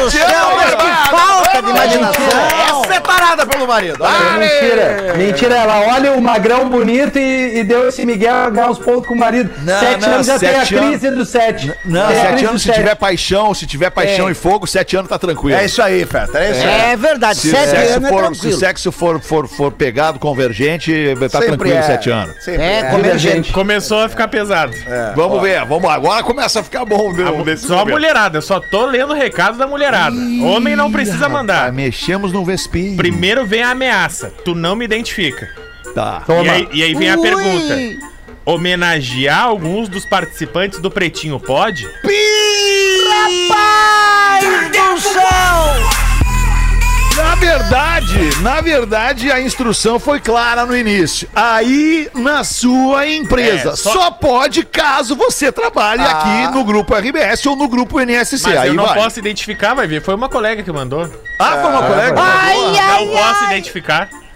do céu, mas que falta de imaginação! É separada pelo marido. É mentira. Mentira, ela olha o magrão bonito e, e deu esse Miguel a ganhar os pontos com o marido. Não, sete não, anos já tem a sete anos- crise do sete. Não, sete anos, se sete. tiver paixão, se tiver paixão É. e fogo, sete anos tá tranquilo. É isso aí, Feta. É isso aí. É verdade, Se sete sexo, anos é for, se o sexo for, for, for pegado, convergente, tá Sempre tranquilo é. sete anos. Sempre É, é. convergente. Começou a ficar pesado. Vamos ver, vamos lá. Agora começa a ficar bom. A mu- desse só a mulherada, eu só tô lendo o recado da mulherada. Homem não precisa mandar. mexemos no Vespinho. Primeiro vem a ameaça. Tu não me identifica. Tá. E aí, e aí vem a Ui. pergunta. Homenagear alguns dos participantes do Pretinho pode? Rapaz do céu! Na verdade, na verdade, a instrução foi clara no início. Aí, na sua empresa. É, só... só- pode caso você trabalhe aqui no grupo RBS ou no grupo NSC. Mas aí eu não vai. posso identificar, vai ver. Foi uma colega que mandou. Ah, foi uma colega? Ai, ai, não posso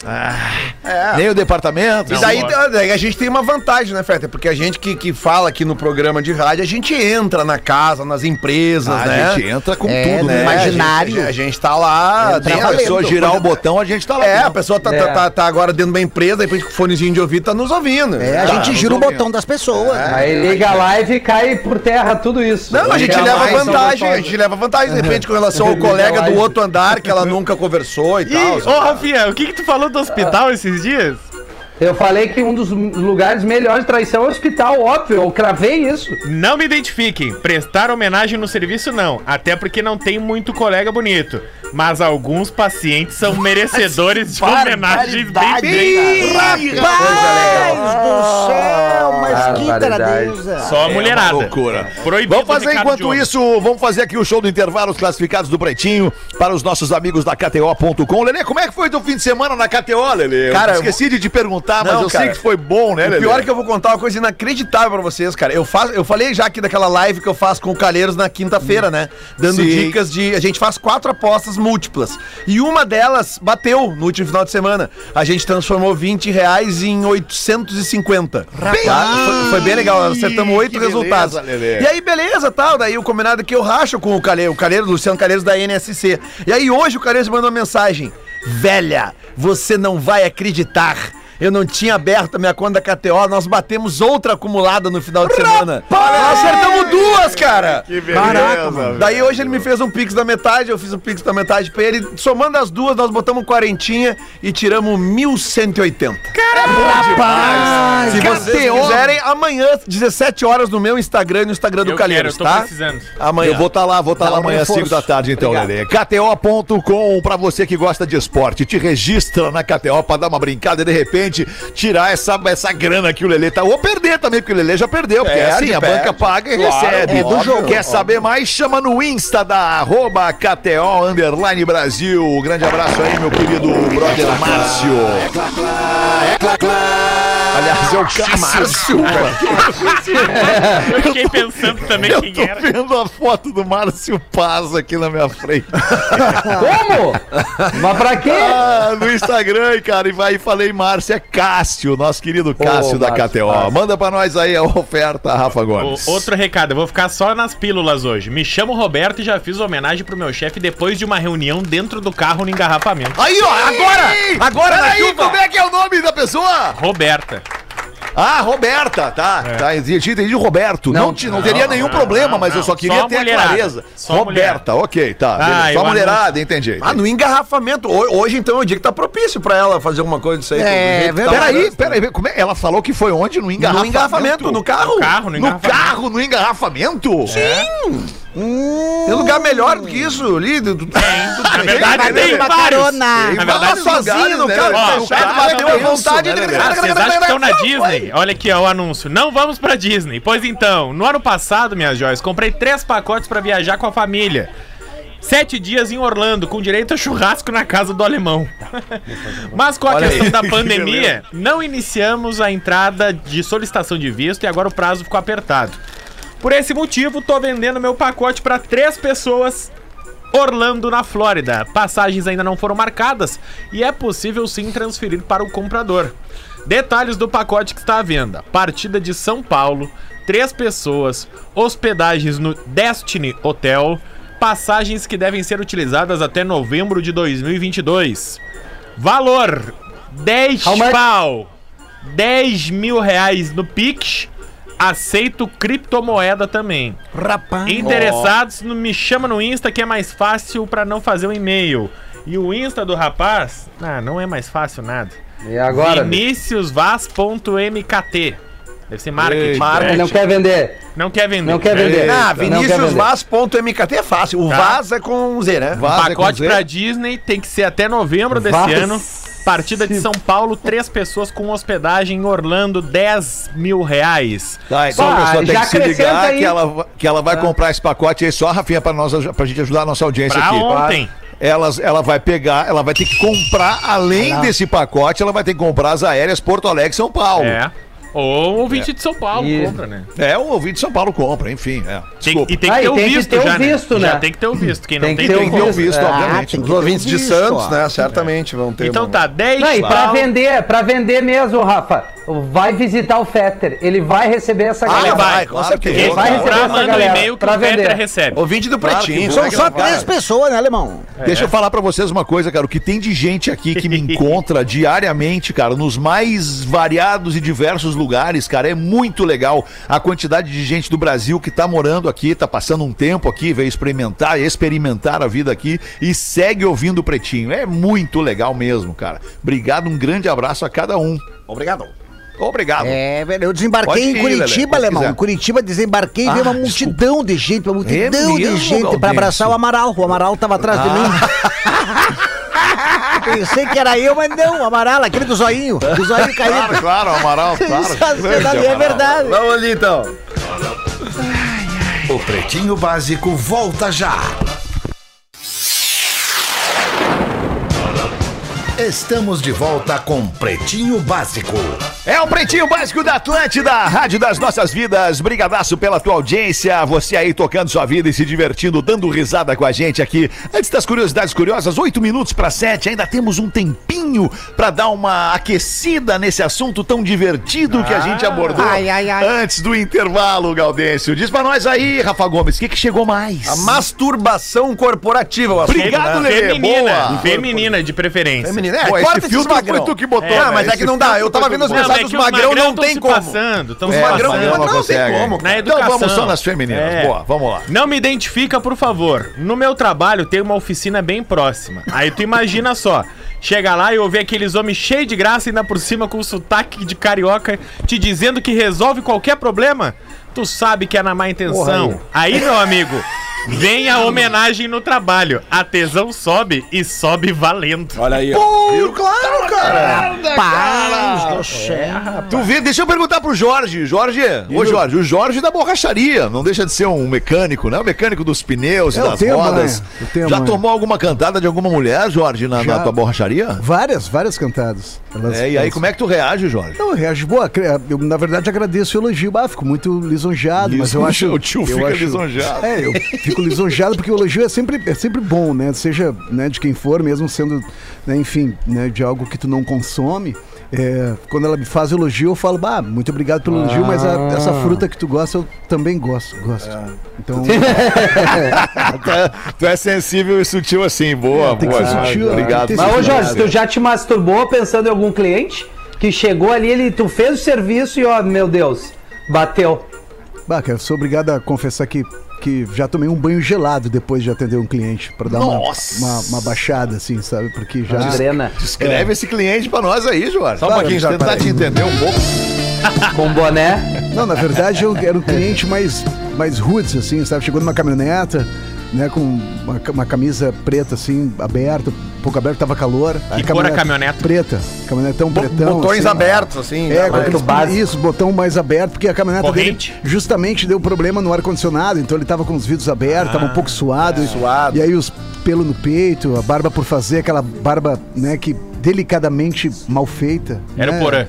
ai! identificar. Nem o departamento. E daí, daí a gente tem uma vantagem, né, Feta? Porque a gente que, que fala aqui no programa de rádio, a gente entra na casa, nas empresas, Ah, né? A gente entra com É, tudo, né? né? Imaginário. A gente, a gente tá lá. Entra dentro, A pessoa girar o botão, a gente tá lá. É, a pessoa tá, É. tá, tá, tá agora dentro de uma empresa, depois com o fonezinho de ouvido, tá nos ouvindo. É, a Tá, gente gira o vendo. botão das pessoas. né? Aí liga a live e cai por terra tudo isso. Não, a gente Liga leva mais, vantagem, a gente leva vantagem, de repente, com relação ao colega do outro andar que ela nunca conversou e Ih, tal. ô Rafinha, o que que tu falou do hospital esses dias? Eu falei que um dos lugares melhores de traição é o hospital, óbvio. Eu cravei isso. Não me identifiquem. Prestar homenagem no serviço não. Até porque não tem muito colega bonito. Mas alguns pacientes são merecedores de homenagens bem. Rapaz do céu, mas que taradeza. Só a mulherada. loucura. Proibido Vamos fazer enquanto isso, vamos fazer aqui o show do intervalo, os classificados do Pretinho, para os nossos amigos da KTO.com. Lelê, como é que foi teu fim de semana na KTO, Lelê? Cara, eu esqueci de te perguntar, mas Não, eu cara, sei que foi bom, né, Lelê? pior é que eu vou contar uma coisa inacreditável pra vocês, cara. Eu, faço, eu falei já aqui daquela live que eu faço com o Calheiros na quinta-feira, né? Dando Sim. dicas de. A gente faz quatro apostas múltiplas. E uma delas bateu no último final de semana. A gente transformou 20 reais em 850. Tá? Foi, foi bem legal. Acertamos oito resultados. beleza. E aí, beleza, tal. Daí o combinado que eu racho com o Calheiro, o Calheiro, Luciano Calheiros da NSC. E aí hoje o Calheiros mandou uma mensagem. Velha, você não vai acreditar. Eu não tinha aberto a minha conta da KTO, nós batemos outra acumulada no final de semana. Nós acertamos duas, cara! Que beleza, velho. Daí hoje ele me fez um pix da metade, eu fiz um pix da metade pra ele. Somando as duas, nós botamos quarentinha e tiramos 1.180. Rapaz, Se vocês quiserem, amanhã, 17 horas, no meu Instagram e no Instagram do Calheiros, tá? precisando. Amanhã. Eu vou estar lá, vou estar lá Dá um amanhã, reforço. 5 da tarde, então. Lelê. KTO.com, pra você que gosta de esporte, te registra na KTO pra dar uma brincada e de repente tirar essa, essa grana que o Lelê tá. Ou perder também, porque o Lelê já perdeu. Porque é Perde, assim, a perde. banca paga e Claro, recebe. é do jogo. Quer saber mais? Chama no Insta da arroba KTO Underline Brasil. Grande abraço aí, meu querido brother Márcio. Aliás, é o Cássio. Eu fiquei pensando também Eu quem tô era. vendo a foto do Márcio Paz aqui na minha frente. Como? Mas pra quê? Ah, no Instagram, cara, e vai e falei, Márcio, é Cássio, nosso querido Cássio da Márcio, KTO. Márcio. Manda pra nós aí a oferta, Rafa O- Gomes. Outro recado, eu vou ficar só nas pílulas hoje. Me chamo Roberto e já fiz homenagem pro meu chefe depois de uma reunião dentro do carro no engarrafamento. Aí, ó, agora! Agora aí, como é que é o nome da pessoa? Roberta. Ah, Roberta, tá. Tá, entendi, entendi, Roberto. Não, Não, te- não teria nenhum problema, mas eu só não. queria Só ter a mulherada. clareza. Só Roberta, ok, tá. Ah, Só mulherada, entendi. Ah, no engarrafamento. Ho- Hoje, então, é o dia que tá propício pra ela fazer alguma coisa disso aí. É, que tá verdade. Peraí, peraí, como é? Ela falou que foi onde? No engarrafamento? No engarrafamento, no carro. Carro, no No engarrafamento. carro, no engarrafamento? Sim. Tem lugar melhor do que isso ali. Do, do, Na verdade, tem ter uma vários. Na verdade, sozinho no né, carro, fechado, bateu a vontade. né, vocês acham que estão na Disney? Olha aqui, ó, o anúncio. Não vamos pra Disney. Pois então, no ano passado, minhas joias, comprei três pacotes pra viajar com a família. Sete dias em Orlando, com direito a churrasco na casa do alemão. Mas com a Olha questão aí, da que [laughs] pandemia, não iniciamos a entrada de solicitação de visto e agora o prazo ficou apertado. Por esse motivo, tô vendendo meu pacote pra três pessoas Orlando, na Flórida. Passagens ainda não foram marcadas e é possível sim transferir para o comprador. Detalhes do pacote que está à venda: partida de São Paulo, três pessoas, hospedagens no Destiny Hotel, passagens que devem ser utilizadas até novembro de 2022. Valor: 10 How much? pau, 10 mil reais no Pix. Aceito criptomoeda também. Rapaz. Interessados, no- me chama no Insta que é mais fácil pra não fazer um e-mail. E o Insta do rapaz, ah, não é mais fácil nada. E agora? ViniciusVaz.mkt. Deve ser marketing. Eita. Marketing. Ele não quer vender. Não quer vender. Não quer vender. Ah. ViniciusVaz.mkt é fácil. O Tá. Vaz é com Z, né? Vaz é com Pacote Z? pra Disney tem que ser até novembro desse Vaz. ano. Partida de São Paulo, três pessoas com hospedagem em Orlando, 10 mil reais. Tá, então Só, a pessoa tem que se ligar aí. que ela, que ela vai comprar esse pacote aí só, Rafinha, pra, nós, pra gente ajudar a nossa audiência Pra aqui. ontem. Elas, ela vai pegar, ela vai ter que comprar, além desse pacote, ela vai ter que comprar as aéreas Porto Alegre e São Paulo. É. Ou o ouvinte de São Paulo E- compra, né? É, o ouvinte de São Paulo compra, enfim. É. Tem, e tem que Ah, ter o tem que visto ter o já, visto, né? né? Já tem que ter o visto. Quem não Tem tem, que ter tem o que Tem ter o visto, Ah, obviamente. tem Os ouvintes de visto, Santos, ó. né? Certamente vão ter. Então uma- tá, 10 Não, e pra vender, pra vender mesmo, Rafa, vai visitar o Fetter. Ele vai receber essa Ah, galera. vai, com claro certeza. que Quem vai receber essa manda um galera e-mail que o vender. recebe. Ouvinte do Pretinho. São só três pessoas, né, alemão? Deixa eu falar pra vocês uma coisa, cara. O que tem de gente aqui que me [laughs] encontra diariamente, cara, nos mais variados e diversos lugares, cara, é muito legal. A quantidade de gente do Brasil que tá morando aqui, tá passando um tempo aqui, veio experimentar, experimentar a vida aqui e segue ouvindo o Pretinho. É muito legal mesmo, cara. Obrigado, um grande abraço a cada um. Obrigado. Obrigado. É, velho, eu desembarquei Pode em ir, Curitiba, alemão. Em Curitiba desembarquei e veio Ah, uma multidão de gente, uma multidão É de gente pra Gaudêncio? abraçar o Amaral. O Amaral tava atrás de mim. Pensei que era eu, mas não, o Amaral, aquele do zoinho. Do zoinho Claro, caído. claro, Amaral, claro. Sensacional, Grande é verdade. Vamos ali então. O Pretinho Básico volta já. Estamos de volta com Pretinho Básico. É o Pretinho Básico da Atlântida, Rádio das Nossas Vidas. Brigadaço pela tua audiência. Você aí tocando sua vida e se divertindo, dando risada com a gente aqui. Antes das curiosidades curiosas, oito minutos para sete. Ainda temos um tempinho para dar uma aquecida nesse assunto tão divertido que a gente abordou Ai, ai, ai. antes do intervalo, Gaudêncio. Diz pra nós aí, Rafa Gomes, o que, que chegou mais? A masturbação corporativa, o assunto, Obrigado, né? Lelê. Feminina, Boa. feminina de preferência. Feminina. É, Pô, esse corta esses filtro magrão. foi tu que botou. Ah, né? mas é que Esse não dá. Eu tava vendo as mensagens é dos os magrão, não tem se como. passando, Os magrão não, tem como. Então vamos só nas femininas. É. Boa, vamos lá. Não me identifica, por favor. No meu trabalho tem uma oficina bem próxima. Aí tu imagina [laughs] só. Chega lá e ouvir aqueles homens cheios de graça e ainda por cima com sotaque de carioca te dizendo que resolve qualquer problema. Tu sabe que é na má intenção. aí, meu amigo, vem a homenagem no trabalho. A tesão sobe e sobe valendo. Olha aí, ó. Viu? Claro, cara. Paz do céu. Tu vê, deixa eu perguntar pro Jorge. Jorge, ô Jorge, o Jorge da borracharia, não deixa de ser um mecânico, né? O mecânico dos pneus e É, eu das tenho rodas. eu tenho Já manha. tomou alguma cantada de alguma mulher, Jorge, na, na tua borracharia? Várias, várias cantadas. Elas- É, e aí elas- como é que tu reage, Jorge? Eu reajo, boa, eu na verdade agradeço o elogio, ah, fico muito lisonjeado, mas eu acho... [laughs] O tio eu fica acho- lisonjeado. É, eu fico [laughs] lisonjeado porque o elogio é sempre, é sempre bom, né? Seja né, de quem for, mesmo sendo, né, enfim, né, de algo que tu não consome. É, quando ela me faz elogio, eu falo, bah, muito obrigado pelo elogio, mas a- Ah. essa fruta que tu gosta, eu também gosto. gosto. É. Então, [laughs] tu, é, tu é sensível e sutil assim, boa, tem que boa. ser sutil, Jorge. Obrigado. Mas, ô Jorge, tu já te masturbou pensando em algum cliente que chegou ali, ele, tu fez o serviço e, ó, meu Deus, bateu. bah, cara, sou obrigado a confessar que, que já tomei um banho gelado depois de atender um cliente, pra dar uma, uma, uma baixada, assim, sabe? Porque já... Drena. Descreve esse cliente pra nós aí, Jorge. Só um pouquinho, Jorge. Jorge, Tentar te entender um pouco. [laughs] Com boné. Não, na verdade eu era um cliente mais, mais roots, assim, sabe? Chegou numa caminhoneta, né, com uma, uma camisa preta, assim, aberta, um pouco aberta, tava calor. Que cor a caminhoneta? Preta. Caminhonetão pretão. Botões assim. abertos, assim. É, né, com aqueles, isso, botão mais aberto, porque a caminhoneta Corrente? dele justamente deu problema no ar-condicionado, então ele tava com os vidros abertos, tava um pouco suado. suado. E aí os pelos no peito, a barba por fazer, aquela barba, né, que delicadamente mal feita. Era né? o Porã.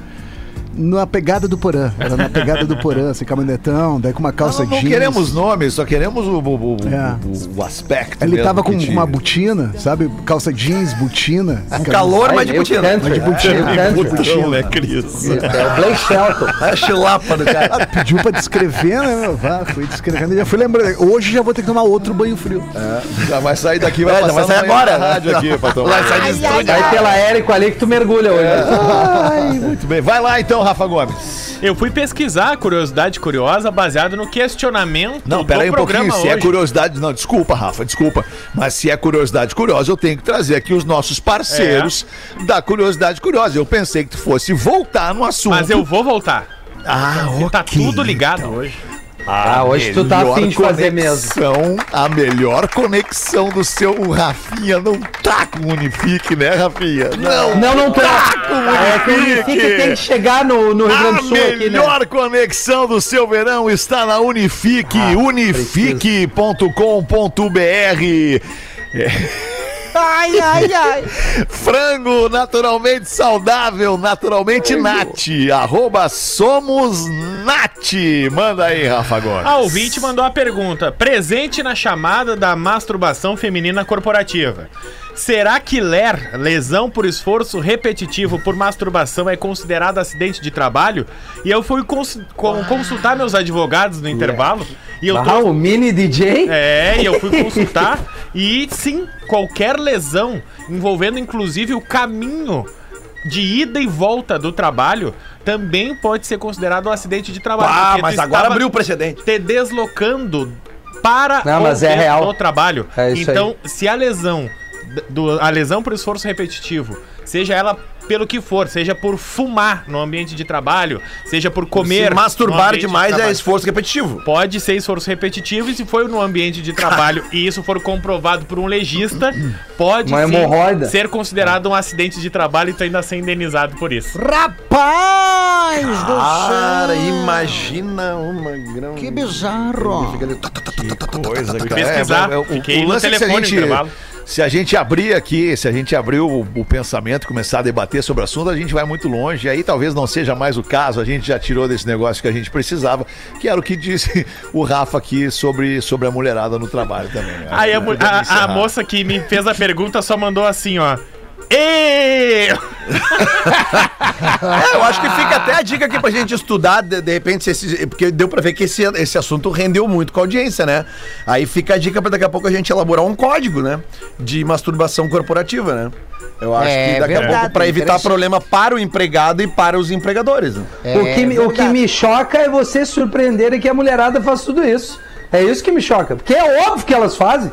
Na pegada do Porã. Era na pegada do Porã, assim, caminhonetão, daí com uma calça Não, não jeans. queremos nomes, só queremos o, o, o- É. o- o aspecto. Ele mesmo tava com uma botina, sabe? Calça jeans, botina. Um calor, mas de botina. Mas de botina. meio country. Putão, né, Cris? É o Blake Shelton. [laughs] É a chilapa do cara. Ah, pediu pra descrever, né, meu? Vá, fui descrevendo e já fui lembrando. Hoje já vou ter que tomar outro banho frio. Já vai sair daqui, vai É, já passar vai sair agora. da rádio aqui pra tomar. Vai sair de estúdio. Vai pela Érico ali que tu mergulha hoje. Ai, muito bem. Vai lá então, Rafa Gomes. Eu fui pesquisar a curiosidade curiosa baseado no questionamento Não, pera aí um programa pouquinho. Se é hoje. curiosidade. Não, desculpa, Rafa, desculpa. Mas se é curiosidade curiosa, eu tenho que trazer aqui os nossos parceiros da curiosidade curiosa. Eu pensei que tu fosse voltar no assunto. Mas eu vou voltar. Ah, Tá ok. tudo ligado hoje. Ah, hoje tu tá afim de fazer mesmo. A melhor conexão do seu o Rafinha não tá com o Unifique, né, Rafinha? Não, Não, não tá. com o É que o Unifique tem que chegar no, no Rio Grande A do Sul aqui, né? melhor conexão do seu verão está na Unifique, Ah, unifique.com.br. Ai, ai, ai. Frango naturalmente saudável, naturalmente nat. Arroba somos nat. Manda aí, Rafa, agora. A ouvinte mandou a pergunta: presente na chamada da masturbação feminina corporativa. Será que ler lesão por esforço repetitivo por masturbação é considerado acidente de trabalho? E eu fui cons- com- consultar meus advogados no intervalo e eu Ah, tô o mini DJ? É, e eu fui consultar [laughs] e sim, qualquer lesão envolvendo inclusive o caminho de ida e volta do trabalho também pode ser considerado um acidente de trabalho. Ah, mas agora abriu o precedente. Te deslocando para Não, mas é real. do trabalho. É isso então, se a lesão do, a lesão por esforço repetitivo, seja ela pelo que for, seja por fumar no ambiente de trabalho, seja por comer, Se masturbar ambiente de demais é esforço repetitivo. Pode ser esforço repetitivo e se for no ambiente de trabalho e isso for comprovado por um legista, pode sim ser considerado um acidente de trabalho e tu ainda ser indenizado por isso. Rapaz do Cara, céu. imagina uma grão. Que bizarro. Ali, Coisa, Fui pesquisar, É, o- fiquei o no é que telefone no intervalo. Se a gente abrir aqui, se a gente abrir o, o pensamento e começar a debater sobre o assunto, a gente vai muito longe. E aí talvez não seja mais o caso, a gente já tirou desse negócio que a gente precisava, que era o que disse [laughs] o Rafa aqui sobre, sobre a mulherada no trabalho também. né? Aí a, a- a moça que me fez a pergunta só mandou assim, ó. Ê! É, eu acho que fica até a dica aqui pra gente estudar, de, de repente, se esse- porque deu pra ver que esse, esse assunto rendeu muito com a audiência, né? Aí fica a dica pra daqui a pouco a gente elaborar um código, né? De masturbação corporativa, né? Eu acho É que daqui a verdade, pouco, pra evitar problema para o empregado e para os empregadores. Né? o, que, me- o que me choca é vocês surpreenderem que a mulherada faz tudo isso. É isso que me choca. Porque é óbvio que elas fazem.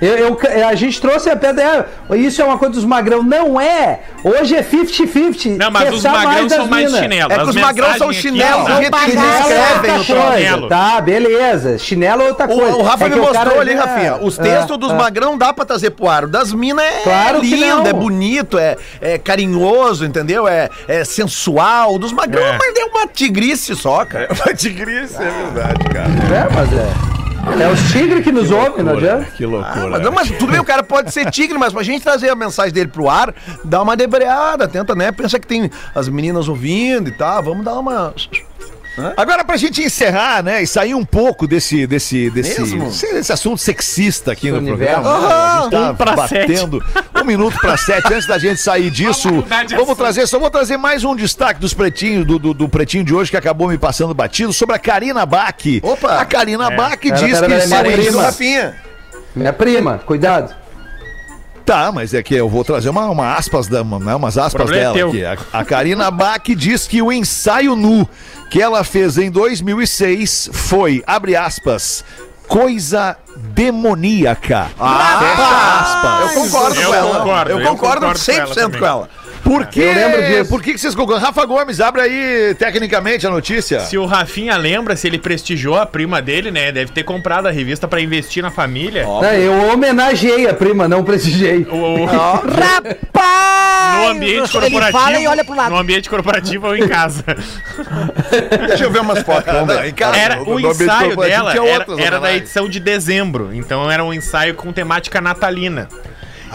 Eu, eu- a gente trouxe a pedra. é, Isso é uma coisa dos magrão. Não é! Hoje é 50-50. Não, mas Quer os magrão são mais mina. chinelo. É que os magrão são mensagens aqui, chinelos, ó, eles Chinelo é escrevem outra o coisa, Chinelo. tá? Beleza. Chinelo é outra O, coisa. o Rafa É me o mostrou ali, já- Rafinha. Os é, textos dos é. magrão dá pra trazer pro ar. O das minas é Claro lindo, é bonito, é, é carinhoso, entendeu? É, é sensual. O dos magrão, É. mas é uma tigrice só, cara. Uma tigrice, é verdade, cara. É, mas é. É os tigres que nos ouvem, não adianta? Que loucura. Ah, mas, não, mas tudo bem, o cara pode ser tigre, mas pra gente trazer a mensagem dele pro ar, dá uma debreada, tenta, né? Pensa que tem as meninas ouvindo e tal, vamos dar uma. Agora, pra gente encerrar, né, e sair um pouco desse, desse, desse, desse, desse assunto sexista aqui no universo. programa. né? A gente tá Um pra batendo um minuto pra sete. Antes da gente sair disso, Vamos vamos trazer, só vou trazer mais um destaque dos pretinhos, do, do, do pretinho de hoje que acabou me passando batido, sobre a Karina Bach. Opa! A Karina Bach Pera, diz pera, que pera, minha prima. Rafinha. Minha prima, cuidado. Tá, mas é que eu vou trazer uma, uma aspas, da, uma, né, umas aspas é dela teu. aqui. A, a Karina Bach diz que o ensaio nu que ela fez em 2006 foi, abre aspas, coisa demoníaca. Fecha aspas. Eu concordo Eu com ela. concordo, eu eu concordo concordo com ela 100% com ela. Por que, Eu lembro disso. por que, que vocês concordam? Rafa Gomes, abre aí tecnicamente a notícia. Se o Rafinha lembra, se ele prestigiou a prima dele, né? Deve ter comprado a revista pra investir na família. Não, eu homenageei a prima, não prestigiei. O- Rapaz! no ambiente corporativo. Ele fala e olha pro lado. No ambiente corporativo ou em casa. [laughs] Deixa eu ver umas fotos. vamos ver. Em casa, Era, no- o ensaio dela era, outras era da edição de dezembro. Então era um ensaio com temática natalina.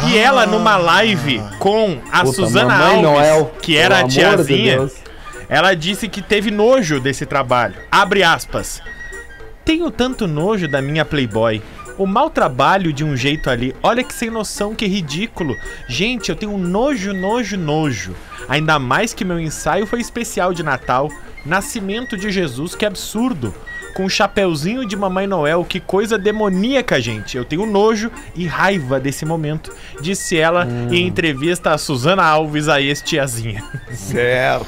E ela, numa live com a Puta, Suzana Alves, Noel, que era a de tiazinha, Deus. ela disse que teve nojo desse trabalho. Abre aspas. Tenho tanto nojo da minha Playboy. O mau trabalho de um jeito ali. Olha que sem noção, que ridículo. Gente, eu tenho nojo, nojo, nojo. Ainda mais que meu ensaio foi especial de Natal. Nascimento de Jesus, que absurdo. Com um chapeuzinho de Mamãe Noel, que coisa demoníaca, gente. Eu tenho nojo e raiva desse momento, disse ela em entrevista a Suzana Alves, a ex-tiazinha. Certo.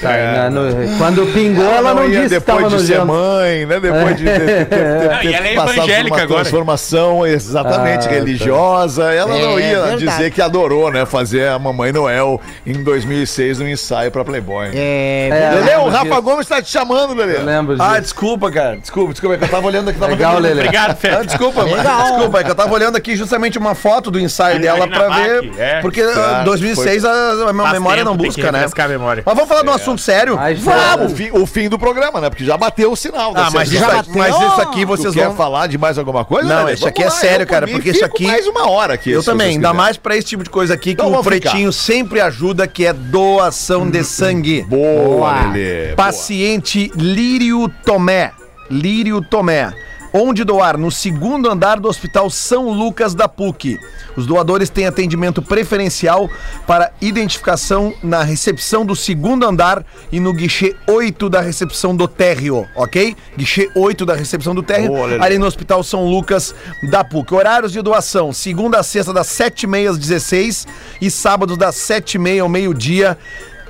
Tá, na- no- quando pingou, ela, não, ia disse que depois de ser mãe, né? Depois de ter, ter, ter, Não, ter e ela é passado por evangélica uma agora. transformação exatamente Ah, tá. religiosa. Ela não É ia verdade. dizer que adorou, né? Fazer a Mamãe Noel em 2006 no ensaio pra Playboy. É, É, Lelê, o Rafa disso. Gomes tá te chamando, Lelê. Eu lembro disso. Ah, desculpa, cara. Desculpa, desculpa. É que eu tava olhando aqui. Tava Legal, Lelê. Obrigado, Ah, Fê. desculpa, mas, Legal. desculpa, é que eu tava olhando aqui justamente uma foto do ensaio dela pra ver. é. Porque Tá, ah, 2006 a, a memória não busca, né? refrescar a memória. Mas vamos falar um assunto sério? Mas, Vamos, o fim, o fim do programa, né? Porque já bateu o sinal. Ah, mas isso, aqui, mas isso aqui Tu vocês quer vão. falar de mais alguma coisa? Não, Lelê? isso aqui é sério, cara, porque isso aqui- mais uma hora aqui. Eu também, ainda mais pra esse tipo de coisa aqui que Então o. Pretinho sempre ajuda, que é doação de sangue. Boa, Lelê. Paciente Lírio Tomé. Lírio Tomé. Onde doar? No segundo andar do Hospital São Lucas da PUC. Os doadores têm atendimento preferencial para identificação na recepção do segundo andar e no guichê 8 da recepção do térreo, ok? Guichê 8 da recepção do térreo, Lelê. ali no Hospital São Lucas da PUC. Horários de doação: segunda a sexta, das 7h30 às 16 e sábados, das 7h30 ao meio-dia.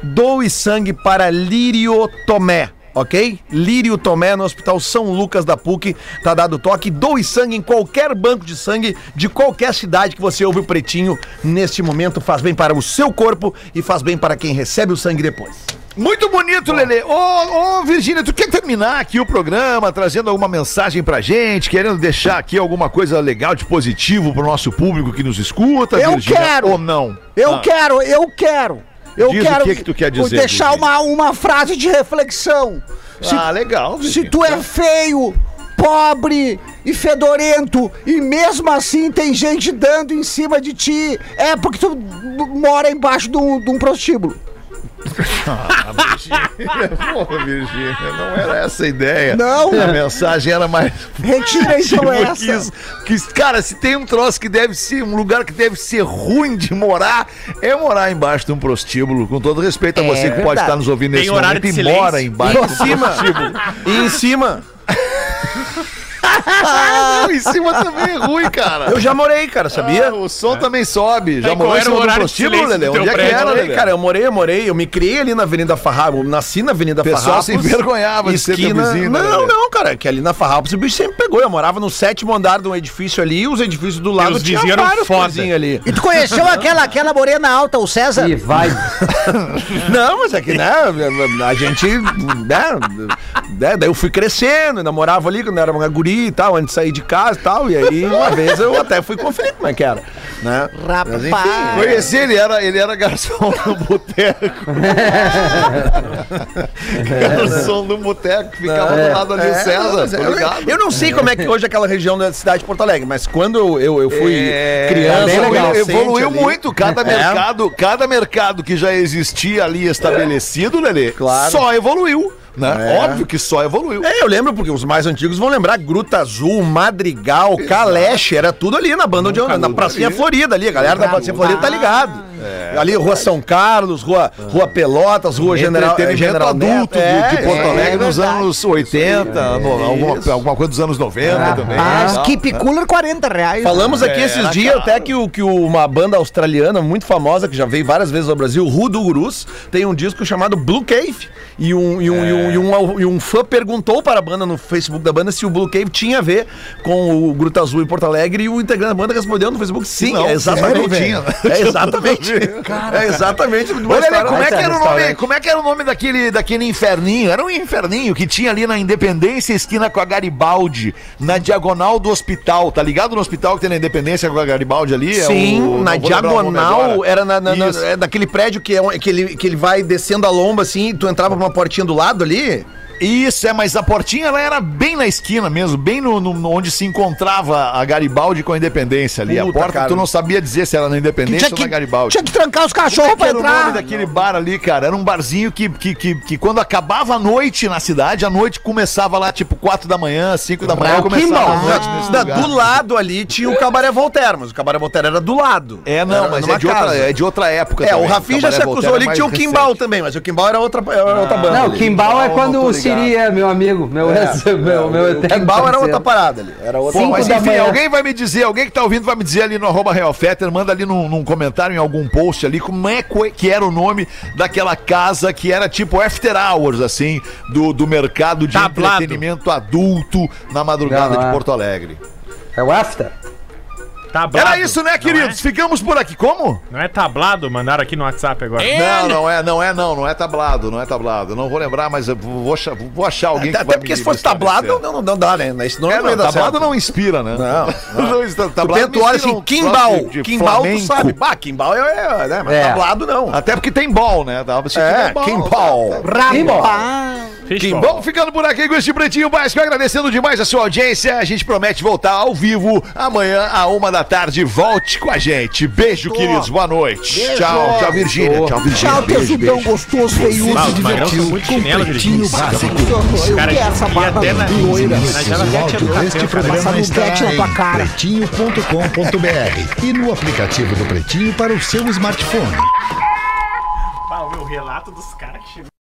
Doe sangue para Lírio Tomé. Ok? Lírio Tomé no Hospital São Lucas da PUC. Tá dado toque. Doe sangue em qualquer banco de sangue de qualquer cidade que você ouve o pretinho neste momento. Faz bem para o seu corpo e faz bem para quem recebe o sangue depois. Muito bonito, Lelê. Ô, ô, Virgínia, tu quer terminar aqui o programa trazendo alguma mensagem pra gente, querendo deixar aqui alguma coisa legal de positivo pro nosso público que nos escuta, Eu Virgínia? quero. Ou não? Eu Ah, quero, eu quero. Eu Diz o quero que que tu quer dizer, deixar uma, uma frase de reflexão. Se, Ah, legal. se tu é feio, pobre e fedorento, e mesmo assim tem gente dando em cima de ti. É porque tu mora embaixo de um, de um prostíbulo. Porra, Virgínia, não era essa a ideia. Não. A mensagem era mais. Retira então Tipo, essa. que isso- que, cara, se tem um troço que deve ser, um lugar que deve ser ruim de morar, é morar embaixo de um prostíbulo. Com todo respeito a É você que pode estar nos ouvindo Tem nesse horário momento de e silêncio. mora embaixo E em de um cima. prostíbulo. E em cima. Não, em cima também é ruim, cara. Eu já morei, cara, sabia? Ah, o som também sobe. Já Aí, morou qual em cima do prostíbulo, Lelê? Onde é que era, Eu morei, Lelê? cara, eu morei, eu morei, eu me criei ali na Avenida Farrapos, eu nasci na Avenida O pessoal Farrapos. se envergonhava de ser vizinho, né, Não, Lelê? não, cara, que ali na Farrapos o bicho sempre pegou. Eu morava no sétimo andar de um edifício ali, e os edifícios do lado os vizinhos eram foda. coisinhas ali. E tu conheceu aquela, aquela morena alta, o César? E vai. [laughs] Não, mas é que, né, a gente, né, né, daí eu fui crescendo, ainda morava ali quando era uma e tal, antes de sair de casa e tal, e aí uma [laughs] vez eu até fui conferir como é que era, né. Mas, Rapaz. Conheci, ele era, ele era garçom no [laughs] boteco. [laughs] garçom no boteco, ficava do lado ali o É, César, mas eu- ligado. Eu não sei como é que hoje é aquela região da cidade de Porto Alegre, mas quando eu, eu, fui É, criança, bem legal. evoluiu ali- muito. Cada É. mercado, cada mercado que já existia ali estabelecido, Lelê, Claro. só evoluiu. Né? É. Óbvio que só evoluiu. É, eu lembro, porque os mais antigos vão lembrar Gruta Azul, Madrigal, Caleche, era tudo ali na banda onde eu, na Pracinha Florida ali, a galera da Pracinha Florida tá ligado. Ali, Rua São Carlos, Rua, Rua Pelotas, Rua General, Entretenimento General adulto Neto. de, de Porto é, Alegre é nos anos 80, no- alguma, alguma coisa dos anos 90 também. Mas Tal. Keep Cooler, 40 reais. Falamos aqui É, esses dias até que, o, que o- uma banda australiana muito famosa, que já veio várias vezes ao Brasil, Rudo Gurus, tem um disco chamado Blue Cave. E um, e um, e um, e um, e um fã perguntou para a banda no Facebook da banda se o Blue Cave tinha a ver com o Gruta Azul em Porto Alegre e o integrante da banda respondeu no Facebook sim, Não, é exatamente. sério. É exatamente. [laughs] é exatamente. Olha, história- como é, que era o nome, como é que era o nome daquele, daquele inferninho? Era um inferninho que tinha ali na Independência, esquina com a Garibaldi, na diagonal do hospital. Tá ligado no hospital que tem na Independência com a Garibaldi ali? É Sim, o- na lembrar o nome diagonal, era na, na- na- é daquele prédio que, é que, ele, que ele vai descendo a lomba assim, e tu entrava por uma portinha do lado ali. Isso, é, mas a portinha ela era bem na esquina mesmo, bem no, no- no- onde se encontrava a Garibaldi com a Independência ali. a Puta, porta, cara. tu não sabia dizer se era na Independência Tinha ou que, na Garibaldi. tinha que trancar os é cachorros que pra era o nome entrar. daquele bar ali, cara? Era um barzinho que, que, que, que quando acabava a noite na cidade, a noite começava lá tipo 4 da manhã, 5 da manhã, começava a noite nesse Da- lugar. do lado ali tinha o Cabaré Voltaire, mas o Cabaré Voltaire era do lado. É, não, Era mas é de, outra, é de outra época É, o também. Rafinha já se acusou Voltaire ali é que tinha o Kimbal também, mas o Kimbal era outra, era outra banda. Não, ali. Kimbal é não quando é meu amigo, meu, ex, meu, meu O eterno Kimbal era outra parada ali. Era outra Pô, mas enfim, manhã. alguém vai me dizer, alguém que tá ouvindo vai me dizer ali no arroba Real Fetter, manda ali num, num comentário, em algum post ali, como é que era o nome daquela casa que era tipo after hours, assim, do, do mercado de Tablado. entretenimento adulto na madrugada Não, de é. Porto Alegre. É o After? Tablado. Era isso, né, queridos? Ficamos por aqui. Como? Não é tablado? Mandaram aqui no WhatsApp agora. Não, não é, não é, não, não é tablado, não é tablado. Não vou lembrar, mas eu vou, achar- vou achar alguém Até, que vai até porque me- se fosse tablado, não, não, não dá, né? Isso não, É, não ia não, dar tablado certo. não inspira, né? Não, [laughs] não Tu tablado tu olha assim, Kimbal, Kimbal tu sabe. Bah, Kimbal é, é né? Mas É. tablado não. Até porque tem ball, né? Assistir É, ball. Kimbal. Fishball. Vamos ficando por aqui com este Pretinho Básico, agradecendo demais a sua audiência. A gente promete voltar ao vivo amanhã, à uma da tarde. Volte com a gente. Beijo, queridos. Boa noite. Tchau, tchau, Virgínia. Tchau, Virgínia. Tchau, tesudão gostoso, feiudo. Ah, os magrão são muito chinelo, Virgínia. Eu Cara, quero essa barba loira. Este programa está em pretinho.com.br e no aplicativo do Pretinho para o seu smartphone. Ah, o meu relato dos caras que chegou